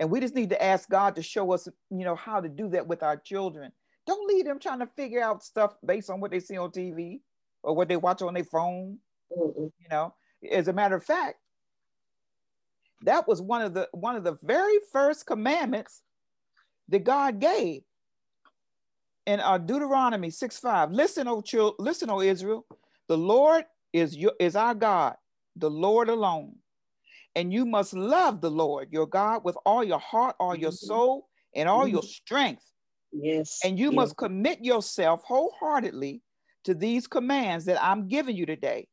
And we just need to ask God to show us, you know, how to do that with our children. Don't leave them trying to figure out stuff based on what they see on TV or what they watch on their phone. You know, as a matter of fact, that was one of the one of the very first commandments that God gave in uh, Deuteronomy 6 5. Listen, O children, listen, O Israel, the Lord is your is our God, the Lord alone. And you must love the Lord your God with all your heart, all your mm-hmm. soul, and all mm-hmm. your strength. Yes. And you yes. must commit yourself wholeheartedly to these commands that I'm giving you today.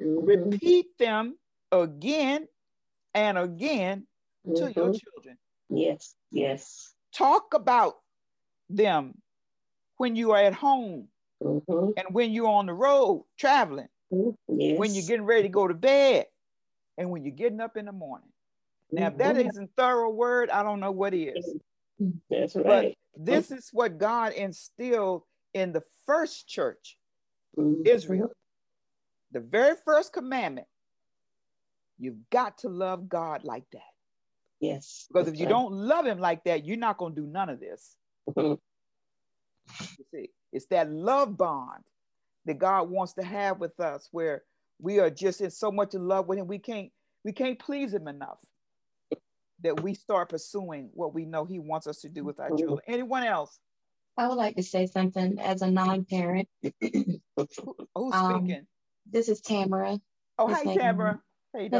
Mm-hmm. Repeat them again and again to your mm-hmm. children. Yes, yes. Talk about them when you are at home mm-hmm. and when you're on the road traveling, mm-hmm. yes. when you're getting ready to go to bed, and when you're getting up in the morning. Now, if that mm-hmm. isn't thorough word, I don't know what is. That's right. But this is what God instilled in the first church, mm-hmm. Israel. The very first commandment you've got to love God like that. Yes. Because if you don't love Him like that, you're not going to do none of this. You see, it's that love bond that God wants to have with us, where we are just in so much in love with Him, we can't we can't please Him enough. That we start pursuing what we know He wants us to do with our mm-hmm. children. Anyone else? I would like to say something as a non-parent. Who, who's um, speaking? This is Tamara. Oh, hi, Tamara. Hey,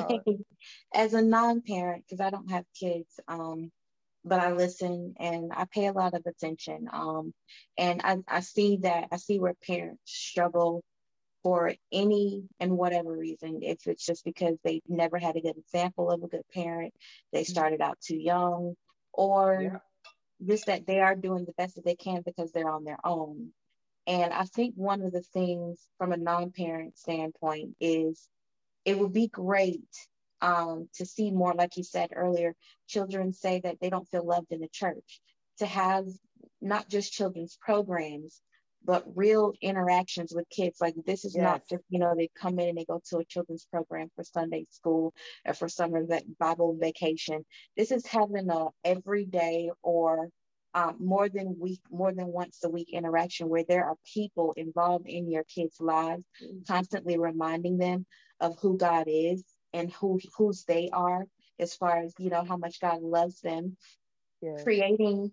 as a non-parent, because I don't have kids, um, but I listen and I pay a lot of attention. Um, and I, I see that I see where parents struggle for any and whatever reason. If it's just because they never had a good example of a good parent, they mm-hmm. started out too young, or yeah. just that they are doing the best that they can because they're on their own. And I think one of the things from a non parent standpoint is it would be great um, to see more, like you said earlier, children say that they don't feel loved in the church, to have not just children's programs, but real interactions with kids. Like this is yes. not just, you know, they come in and they go to a children's program for Sunday school or for summer Bible vacation. This is having a everyday or um, more than week, more than once a week interaction where there are people involved in your kids' lives, mm-hmm. constantly reminding them of who God is and who whose they are as far as you know how much God loves them. Yes. Creating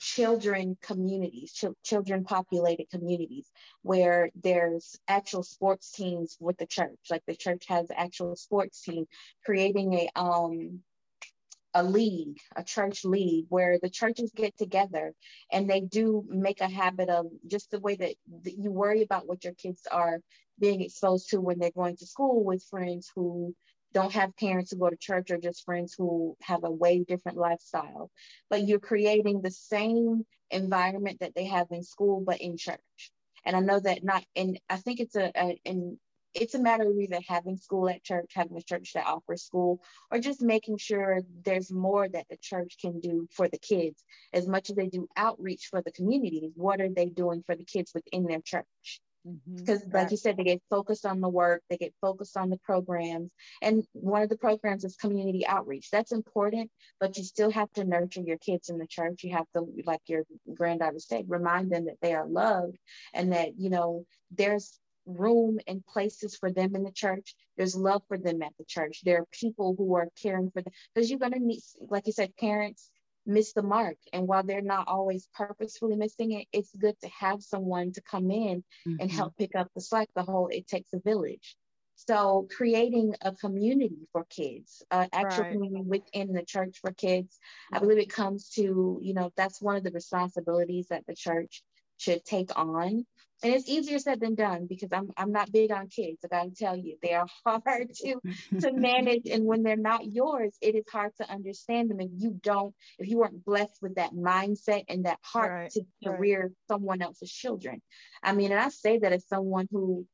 children communities, ch- children populated communities, where there's actual sports teams with the church. Like the church has actual sports team, creating a um a league, a church league, where the churches get together and they do make a habit of just the way that, that you worry about what your kids are being exposed to when they're going to school with friends who don't have parents who go to church or just friends who have a way different lifestyle. But you're creating the same environment that they have in school, but in church. And I know that not, and I think it's a, a in it's a matter of either having school at church, having a church that offers school, or just making sure there's more that the church can do for the kids. As much as they do outreach for the communities, what are they doing for the kids within their church? Because mm-hmm. like you said they get focused on the work they get focused on the programs and one of the programs is community outreach. That's important but you still have to nurture your kids in the church. You have to like your granddaughter said remind them that they are loved and that you know there's room and places for them in the church. There's love for them at the church. There are people who are caring for them. Because you're going to meet like you said parents miss the mark. And while they're not always purposefully missing it, it's good to have someone to come in mm-hmm. and help pick up the slack. The whole it takes a village. So creating a community for kids, uh, actual right. community within the church for kids, I believe it comes to, you know, that's one of the responsibilities that the church should take on and it's easier said than done because I'm I'm not big on kids. I gotta tell you, they are hard to to manage, and when they're not yours, it is hard to understand them if you don't if you weren't blessed with that mindset and that heart right, to, to right. rear someone else's children. I mean, and I say that as someone who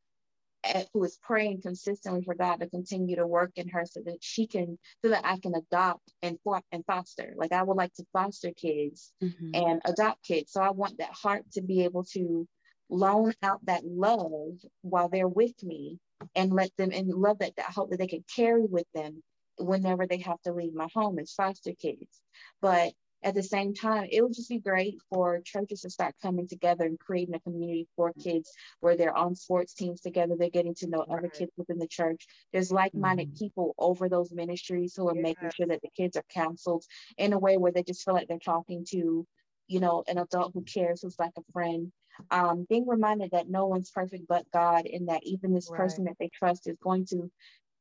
eh, who is praying consistently for God to continue to work in her so that she can so that I can adopt and and foster. Like I would like to foster kids mm-hmm. and adopt kids. So I want that heart to be able to loan out that love while they're with me and let them and love that, that hope that they can carry with them whenever they have to leave my home as foster kids. But at the same time, it would just be great for churches to start coming together and creating a community for kids where they're on sports teams together. They're getting to know other kids within the church. There's like-minded mm-hmm. people over those ministries who are yeah. making sure that the kids are counseled in a way where they just feel like they're talking to, you know, an adult who cares, who's like a friend um, being reminded that no one's perfect but God, and that even this right. person that they trust is going to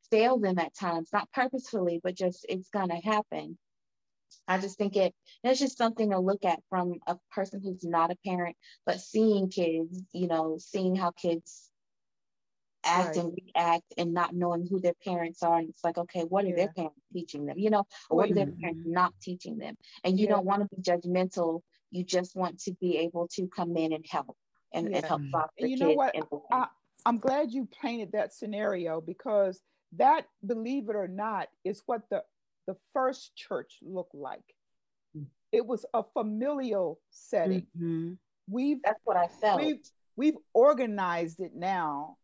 fail them at times, not purposefully, but just it's going to happen. I just think it it's just something to look at from a person who's not a parent, but seeing kids, you know, seeing how kids act right. and react and not knowing who their parents are. And it's like, okay, what are yeah. their parents teaching them? You know, or what are their parents not teaching them? And you yeah. don't want to be judgmental you just want to be able to come in and help and, yeah. and help foster you know what I, i'm glad you painted that scenario because that believe it or not is what the the first church looked like mm. it was a familial setting mm-hmm. we've that's what i felt we've, we've organized it now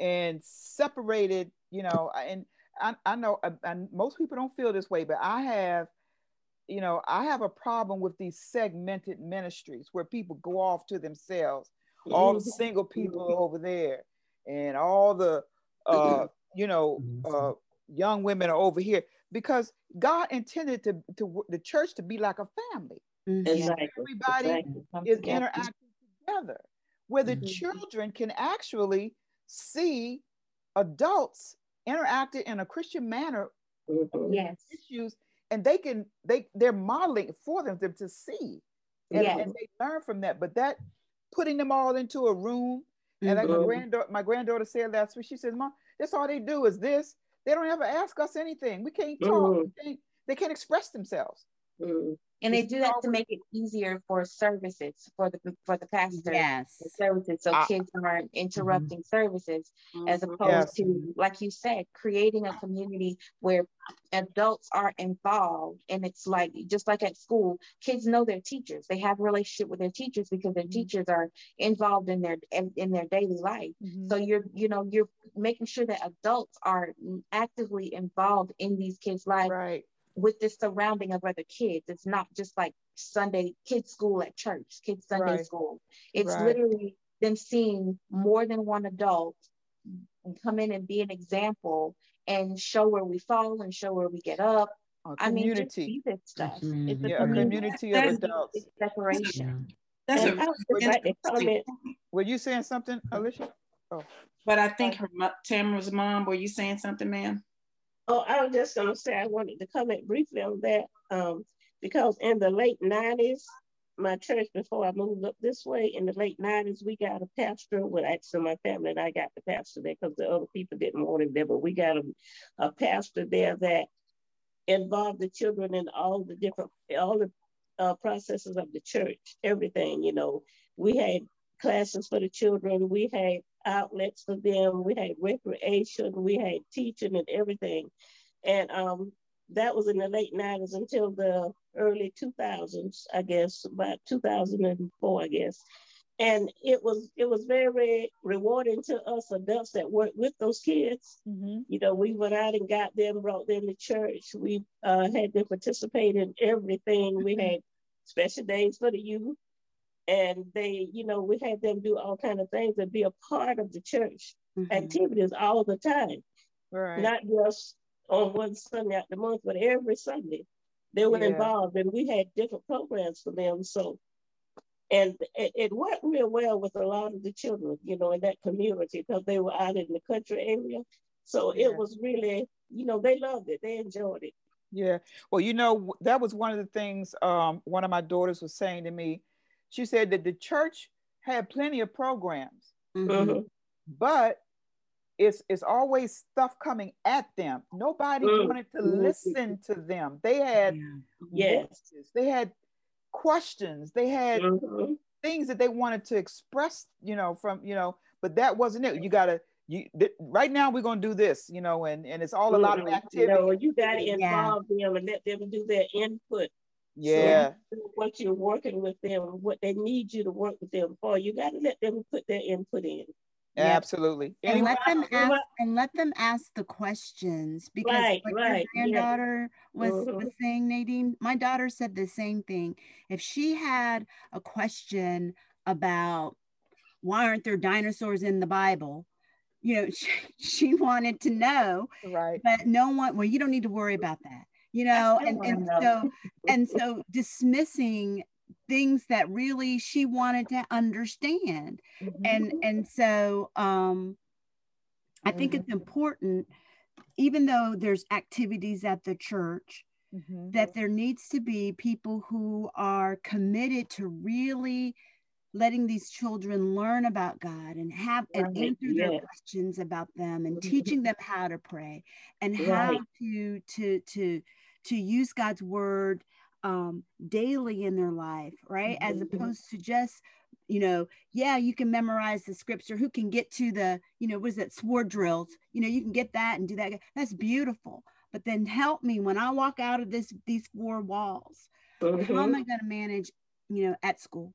and separated you know and i, I know and most people don't feel this way but i have you know, I have a problem with these segmented ministries where people go off to themselves, all the mm-hmm. single people mm-hmm. over there, and all the, uh, you know, mm-hmm. uh, young women are over here because God intended to, to the church to be like a family. Exactly. Everybody exactly. is interacting together, where the mm-hmm. children can actually see adults interacting in a Christian manner. Yes. Issues and they can they they're modeling for them, them to see and, yes. and they learn from that but that putting them all into a room and like my mm-hmm. granddaughter my granddaughter said last week she says mom that's all they do is this they don't ever ask us anything we can't talk mm-hmm. we can't, they can't express themselves mm-hmm and they do that to make it easier for services for the for the pastor yes services so uh, kids aren't interrupting mm-hmm. services mm-hmm. as opposed yes. to like you said creating a community where adults are involved and it's like just like at school kids know their teachers they have a relationship with their teachers because their mm-hmm. teachers are involved in their in, in their daily life mm-hmm. so you're you know you're making sure that adults are actively involved in these kids lives right with this surrounding of other kids. It's not just like Sunday kids school at church, kids Sunday right. school. It's right. literally them seeing more than one adult come in and be an example and show where we fall and show where we get up A community. I mean, stuff. It's a yeah, community, a community of adults. It's separation. That's and a Were you saying something, Alicia? Oh. But I think her Tamara's mom, were you saying something, ma'am? Oh, I was just gonna say I wanted to comment briefly on that. Um, because in the late 90s, my church before I moved up this way in the late 90s, we got a pastor. Well, actually, my family and I got the pastor there because the other people didn't want him there, but we got a, a pastor there that involved the children in all the different, all the uh, processes of the church, everything, you know. We had classes for the children, we had outlets for them, we had recreation, we had teaching and everything. And um, that was in the late 90s until the early 2000s, I guess, about 2004, I guess. And it was it was very rewarding to us adults that worked with those kids. Mm-hmm. You know, we went out and got them, brought them to church. We uh, had them participate in everything. We had special days for the youth, and they, you know, we had them do all kind of things and be a part of the church mm-hmm. activities all the time. Right. Not just on one Sunday out the month, but every Sunday they were yeah. involved and we had different programs for them. So, and it, it, worked real well with a lot of the children, you know, in that community because they were out in the country area. So yeah. it was really, you know, they loved it, they enjoyed it. Yeah. Well, you know, that was one of the things um, one of my daughters was saying to me. She said that the church had plenty of programs, mm-hmm. but it's it's always stuff coming at them. Nobody mm. wanted to listen to them. They had yes, voices. they had questions. They had mm-hmm. things that they wanted to express. You know, from you know, but that wasn't it. You gotta you th- right now we're gonna do this. You know, and and it's all a lot of activity. You, know, you gotta involve yeah. them and let them do their input. Yeah. So what you're working with them, what they need you to work with them for, you got to let them put their input in. Absolutely. And let them ask and let them ask the questions because right, like right, your granddaughter yeah. was, mm-hmm. was saying, Nadine, my daughter said the same thing. If she had a question about why aren't there dinosaurs in the Bible, you know, she, she wanted to know. Right. But no one, well, you don't need to worry about that you know and, and so and so dismissing things that really she wanted to understand mm-hmm. and and so um i think mm-hmm. it's important even though there's activities at the church mm-hmm. that there needs to be people who are committed to really letting these children learn about God and have right. and answer their questions about them and mm-hmm. teaching them how to pray and right. how to to to to use God's word um, daily in their life, right? Mm-hmm. As opposed to just, you know, yeah, you can memorize the scripture. Who can get to the, you know, was it sword drills? You know, you can get that and do that. That's beautiful. But then help me when I walk out of this these four walls. Mm-hmm. How am I going to manage, you know, at school?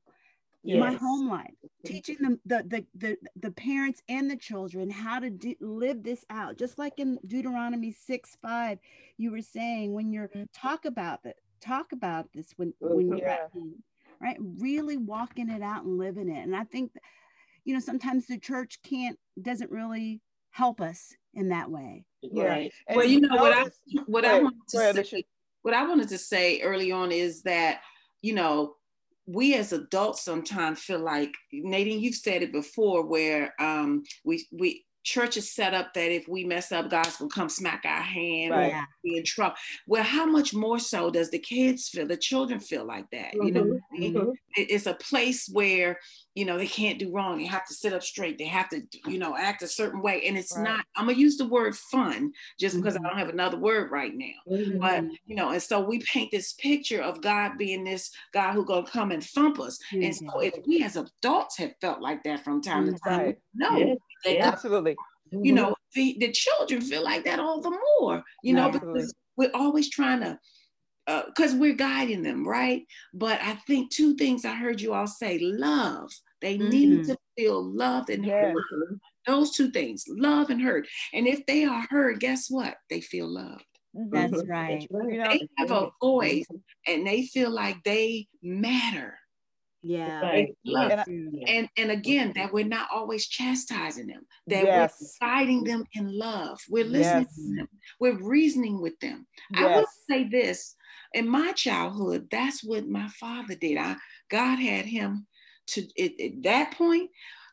Yes. my home life teaching them the, the the the parents and the children how to do, live this out. Just like in deuteronomy 6 5 you were saying when you're mm-hmm. talk about it talk about this when when you're at home right? Really walking it out and living it. And i think you know sometimes the church can't doesn't really help us in that way. Right. Well you know what i what i wanted to say what i wanted to say early on is that you know we as adults sometimes feel like Nadine, you've said it before, where um, we we church is set up that if we mess up, God's gonna come smack our hand right. or be in trouble. Well, how much more so does the kids feel, the children feel like that? Mm-hmm. You know, mm-hmm. mm-hmm. it's a place where you know they can't do wrong. They have to sit up straight. They have to, you know, act a certain way. And it's right. not. I'm gonna use the word fun just because mm-hmm. I don't have another word right now. Mm-hmm. But you know, and so we paint this picture of God being this God who gonna come and thump us. And so if we as adults have felt like that from time to time, right. no, they, absolutely. You mm-hmm. know, the, the children feel like that all the more, you know, absolutely. because we're always trying to because uh, we're guiding them, right? But I think two things I heard you all say love. They mm-hmm. need to feel loved and yes. heard. Those two things, love and heard. And if they are heard, guess what? They feel loved. Mm-hmm. That's right. They have a voice and they feel like they matter. Yeah. Right. Love. And, and, and again, that we're not always chastising them, that yes. we're guiding them in love. We're listening yes. to them. We're reasoning with them. Yes. I will say this in my childhood, that's what my father did. I God had him to at that point.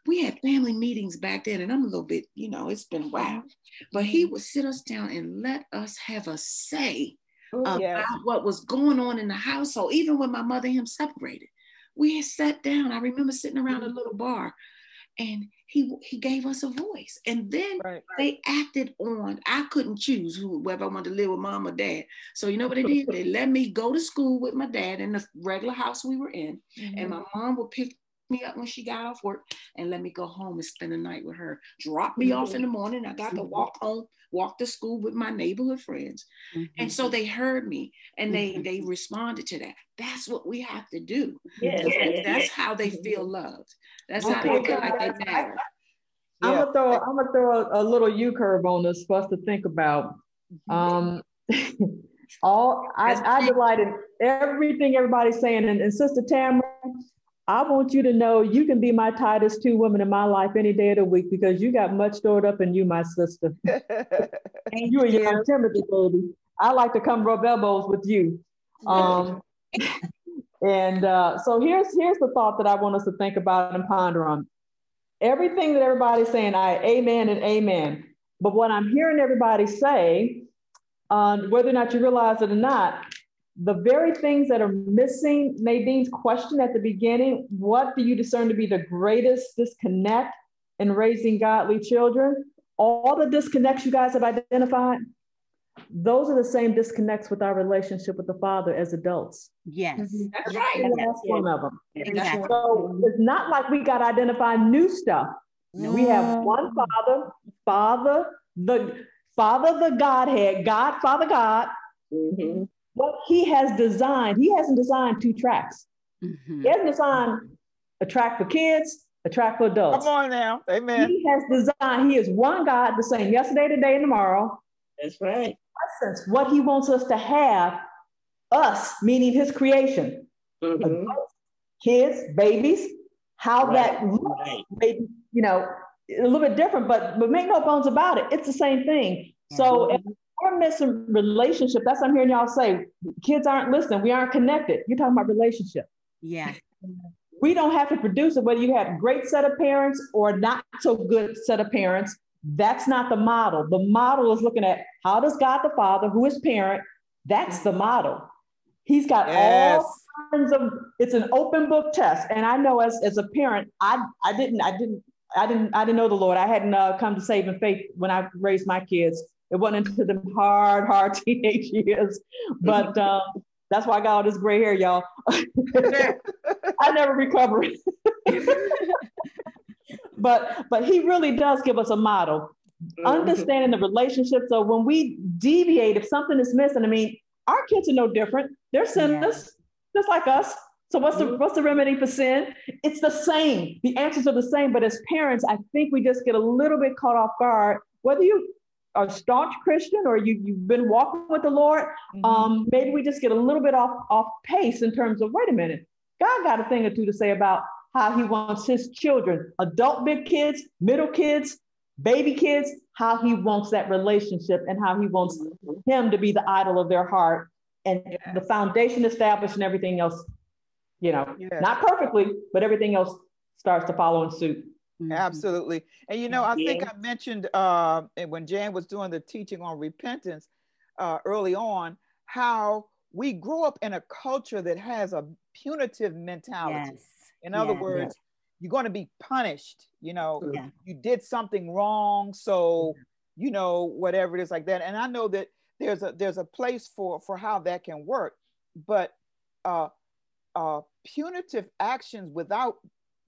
We had family meetings back then, and I'm a little bit, you know, it's been a while. But he mm-hmm. would sit us down and let us have a say Ooh, about yes. what was going on in the household, even when my mother and him separated we had sat down. I remember sitting around a mm-hmm. little bar and he he gave us a voice. And then right. they acted on, I couldn't choose who whether I wanted to live with mom or dad. So you know what they did? they let me go to school with my dad in the regular house we were in. Mm-hmm. And my mom would pick me up when she got off work and let me go home and spend the night with her. Drop me mm-hmm. off in the morning. I got to mm-hmm. walk home, walk to school with my neighborhood friends. Mm-hmm. And so they heard me and they mm-hmm. they responded to that. That's what we have to do. Yes. That's how they feel loved. That's how they feel like they matter. I'm gonna throw I'm gonna throw a, a little U curve on us for us to think about. Um, all I, I delighted everything everybody's saying, and, and Sister Tamara, I want you to know you can be my Titus two woman in my life any day of the week because you got much stored up in you, my sister. and you are young Timothy, baby. I like to come rub elbows with you. Um, and uh, so here's here's the thought that I want us to think about and ponder on. Everything that everybody's saying, I amen and amen. But what I'm hearing everybody say, uh, whether or not you realize it or not, the very things that are missing Nadine's question at the beginning, what do you discern to be the greatest disconnect in raising godly children? All the disconnects you guys have identified, those are the same disconnects with our relationship with the Father as adults. Yes, mm-hmm. that's right. That's one of them. Exactly. So it's not like we got to identify new stuff. No. We have one Father, Father, the Father, the Godhead, God, Father, God. Mm-hmm what he has designed, he hasn't designed two tracks. Mm-hmm. He hasn't designed a track for kids, a track for adults. Come on now. Amen. He has designed, he is one God, the same yesterday, today, and tomorrow. That's right. Essence, what he wants us to have, us, meaning his creation. Mm-hmm. Adults, kids, babies, how right. that looks, right. maybe, you know, a little bit different, but but make no bones about it, it's the same thing. So mm-hmm we're missing relationship. That's what I'm hearing y'all say. Kids aren't listening. We aren't connected. You're talking about relationship. Yeah. We don't have to produce it, whether you have great set of parents or not so good set of parents. That's not the model. The model is looking at how does God the Father, who is parent, that's the model. He's got yes. all kinds of it's an open book test. And I know as, as a parent, I I didn't, I didn't, I didn't, I didn't know the Lord. I hadn't uh, come to saving faith when I raised my kids. It went into the hard, hard teenage years. But um, that's why I got all this gray hair, y'all. I never recovered. but but he really does give us a model. Mm-hmm. Understanding the relationship. So when we deviate, if something is missing, I mean, our kids are no different. They're sinners, just like us. So what's the what's the remedy for sin? It's the same. The answers are the same. But as parents, I think we just get a little bit caught off guard. Whether you a staunch Christian or you, you've been walking with the Lord, mm-hmm. um, maybe we just get a little bit off, off pace in terms of, wait a minute, God got a thing or two to say about how he wants his children, adult big kids, middle kids, baby kids, how he wants that relationship and how he wants mm-hmm. him to be the idol of their heart and yes. the foundation established and everything else, you know, yes. not perfectly, but everything else starts to follow in suit. Mm-hmm. Absolutely. And you know, I yeah. think I mentioned uh, when Jan was doing the teaching on repentance uh, early on, how we grow up in a culture that has a punitive mentality. Yes. In other yeah. words, you're going to be punished. You know, yeah. you did something wrong, so you know whatever it is like that. And I know that there's a there's a place for for how that can work, but uh, uh, punitive actions without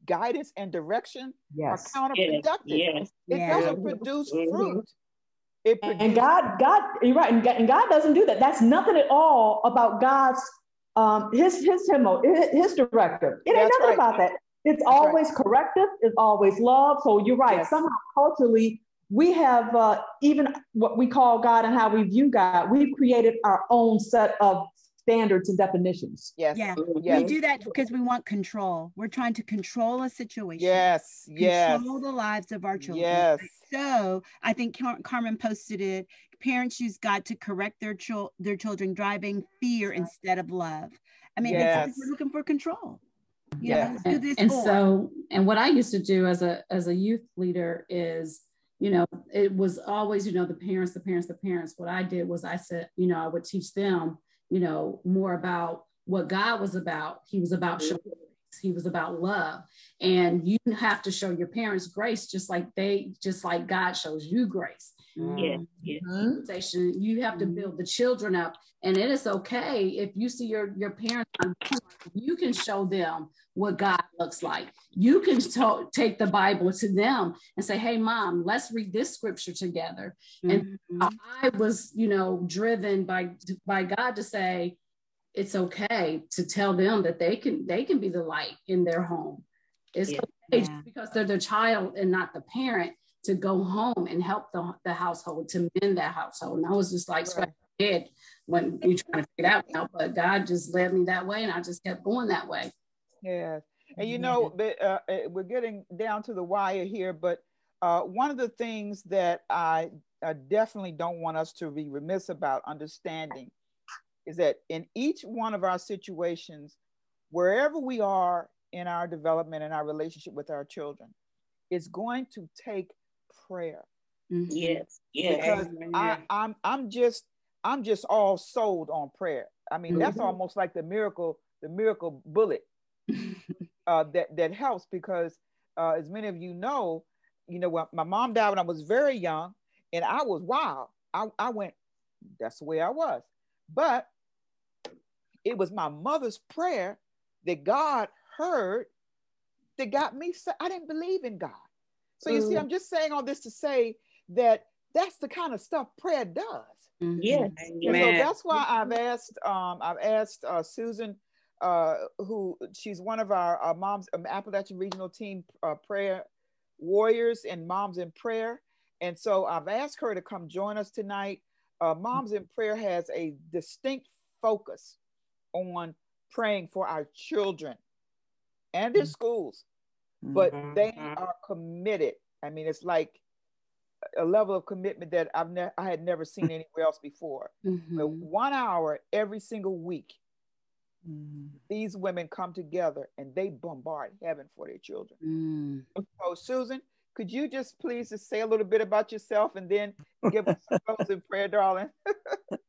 guidance and direction yes. are counterproductive. Yes. It yes. doesn't produce mm-hmm. fruit. It produces- and God, God, you're right, and God, and God doesn't do that. That's nothing at all about God's um his his him his directive. It ain't That's nothing right. about that. It's That's always right. corrective. It's always love. So you're right. Yes. Somehow culturally, we have uh, even what we call God and how we view God. We've created our own set of standards and definitions. Yes. Yeah. yes. We do that because we want control. We're trying to control a situation. Yes. Yes. Control the lives of our children. Yes. So I think Car- Carmen posted it. Parents use God to correct their chil- their children driving fear instead of love. I mean, yes. we're looking for control. Yeah. And, and so, and what I used to do as a as a youth leader is you know, it was always, you know, the parents, the parents, the parents. What I did was I said, you know, I would teach them, you know, more about what God was about. He was about mm-hmm. showing he was about love. And you have to show your parents grace just like they just like god shows you grace yeah, yeah. Mm-hmm. you have to build the children up and it is okay if you see your your parents you can show them what God looks like. You can t- take the Bible to them and say, "Hey, mom, let's read this scripture together." Mm-hmm. And I was, you know, driven by by God to say, "It's okay to tell them that they can they can be the light in their home. It's yeah. okay yeah. because they're the child and not the parent." To go home and help the, the household to mend that household. And I was just like, right. head when you trying to figure that out. But God just led me that way, and I just kept going that way. Yes. And you know, uh, uh, we're getting down to the wire here, but uh, one of the things that I, I definitely don't want us to be remiss about understanding is that in each one of our situations, wherever we are in our development and our relationship with our children, it's going to take prayer. Mm-hmm. Yes, yes. Because I, I'm I'm just I'm just all sold on prayer. I mean, mm-hmm. that's almost like the miracle, the miracle bullet uh, that that helps because uh, as many of you know, you know, when my mom died when I was very young, and I was wild. I, I went, that's the way I was. But it was my mother's prayer that God heard that got me. So I didn't believe in God. So you mm. see, I'm just saying all this to say that that's the kind of stuff prayer does. Mm-hmm. Yes. so that's why I've asked, um, I've asked uh, Susan uh, who she's one of our, our moms, um, Appalachian Regional Team uh, Prayer Warriors and Moms in Prayer. And so I've asked her to come join us tonight. Uh, Moms in Prayer has a distinct focus on praying for our children and their mm-hmm. schools, but mm-hmm. they are committed. I mean, it's like a level of commitment that I've ne- I had never seen anywhere else before. Mm-hmm. one hour every single week Mm. These women come together and they bombard heaven for their children. Mm. So, Susan, could you just please just say a little bit about yourself and then give us a closing prayer, darling?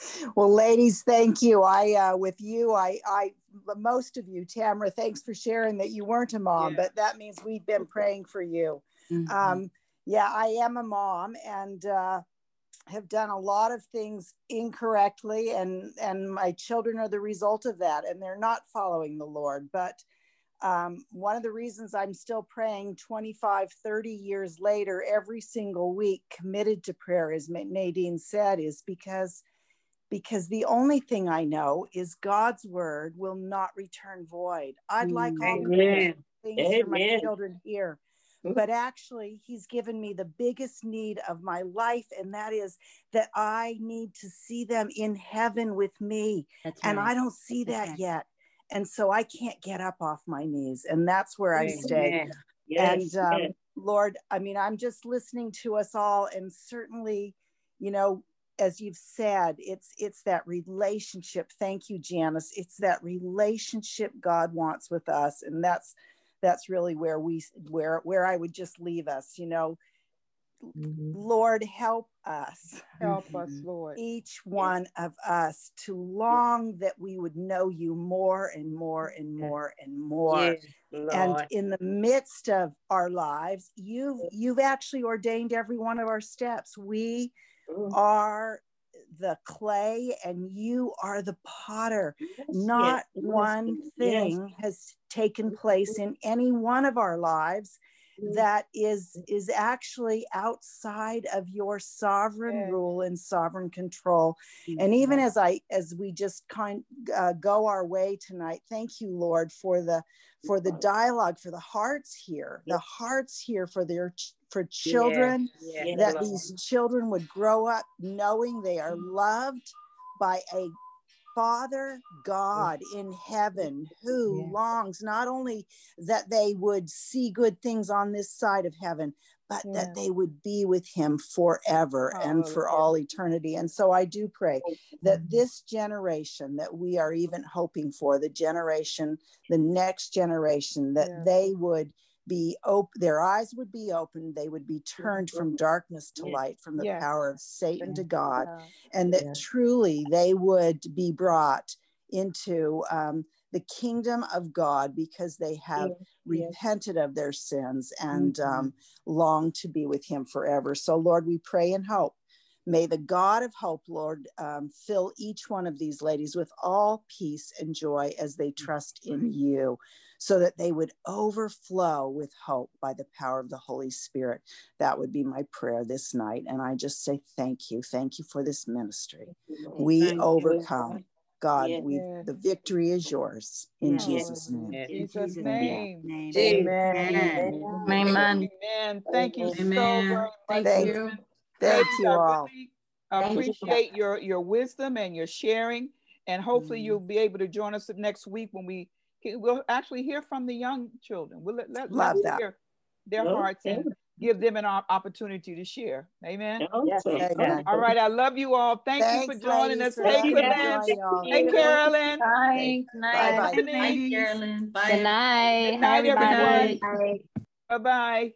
well, ladies, thank you. I, uh, with you, I, I, most of you, Tamara, thanks for sharing that you weren't a mom, yeah. but that means we've been praying for you. Mm-hmm. Um, yeah, I am a mom, and uh, have done a lot of things incorrectly and and my children are the result of that and they're not following the lord but um, one of the reasons i'm still praying 25 30 years later every single week committed to prayer as nadine said is because because the only thing i know is god's word will not return void i'd like all the things Amen. for my children here but actually he's given me the biggest need of my life and that is that i need to see them in heaven with me right. and i don't see that yet and so i can't get up off my knees and that's where i stay yes. and um, yes. lord i mean i'm just listening to us all and certainly you know as you've said it's it's that relationship. Thank you janice. It's that relationship god wants with us and that's that's really where we where where i would just leave us you know? Mm-hmm. lord help us. Help us lord. Each one of us to long that we would know you more and more and more and more. Yes, and in the midst of our lives you've you've actually ordained every one of our steps. We mm. are the clay and you are the potter. Yes, Not yes, one yes, thing has taken place in any one of our lives mm. that is is actually outside of your sovereign rule and sovereign control and even as i as we just kind uh, go our way tonight thank you lord for the for the dialogue for the hearts here the hearts here for their for children, yeah. Yeah. that these children would grow up knowing they are loved by a Father God in heaven who yeah. longs not only that they would see good things on this side of heaven, but yeah. that they would be with him forever oh, and for yeah. all eternity. And so I do pray that this generation that we are even hoping for, the generation, the next generation, that they would be open their eyes would be opened they would be turned from darkness to light from the yes. power of satan to god and that truly they would be brought into um, the kingdom of god because they have repented of their sins and mm-hmm. um, long to be with him forever. So lord we pray and hope May the God of hope, Lord, um, fill each one of these ladies with all peace and joy as they trust in you so that they would overflow with hope by the power of the Holy Spirit. That would be my prayer this night. And I just say thank you. Thank you for this ministry. We thank overcome. You. God, yes. we the victory is yours in yes. Jesus' name. In Jesus' name. name. Amen. Amen. Amen. Amen. Thank you Amen. so very much. Thank you. Thank you all. appreciate your your wisdom and your sharing, and hopefully mm. you'll be able to join us next week when we we'll actually hear from the young children. We'll let, let, Love let hear their okay. hearts and give them an opportunity to share. Amen. Yes. Amen. All right. I love you all. Thank Thanks, you for joining ladies. us. Hey, Clement. Hey, Carolyn. Bye. Good night. Bye, bye. Bye, Carolyn. Bye. Good night. Good night, everyone. Bye bye.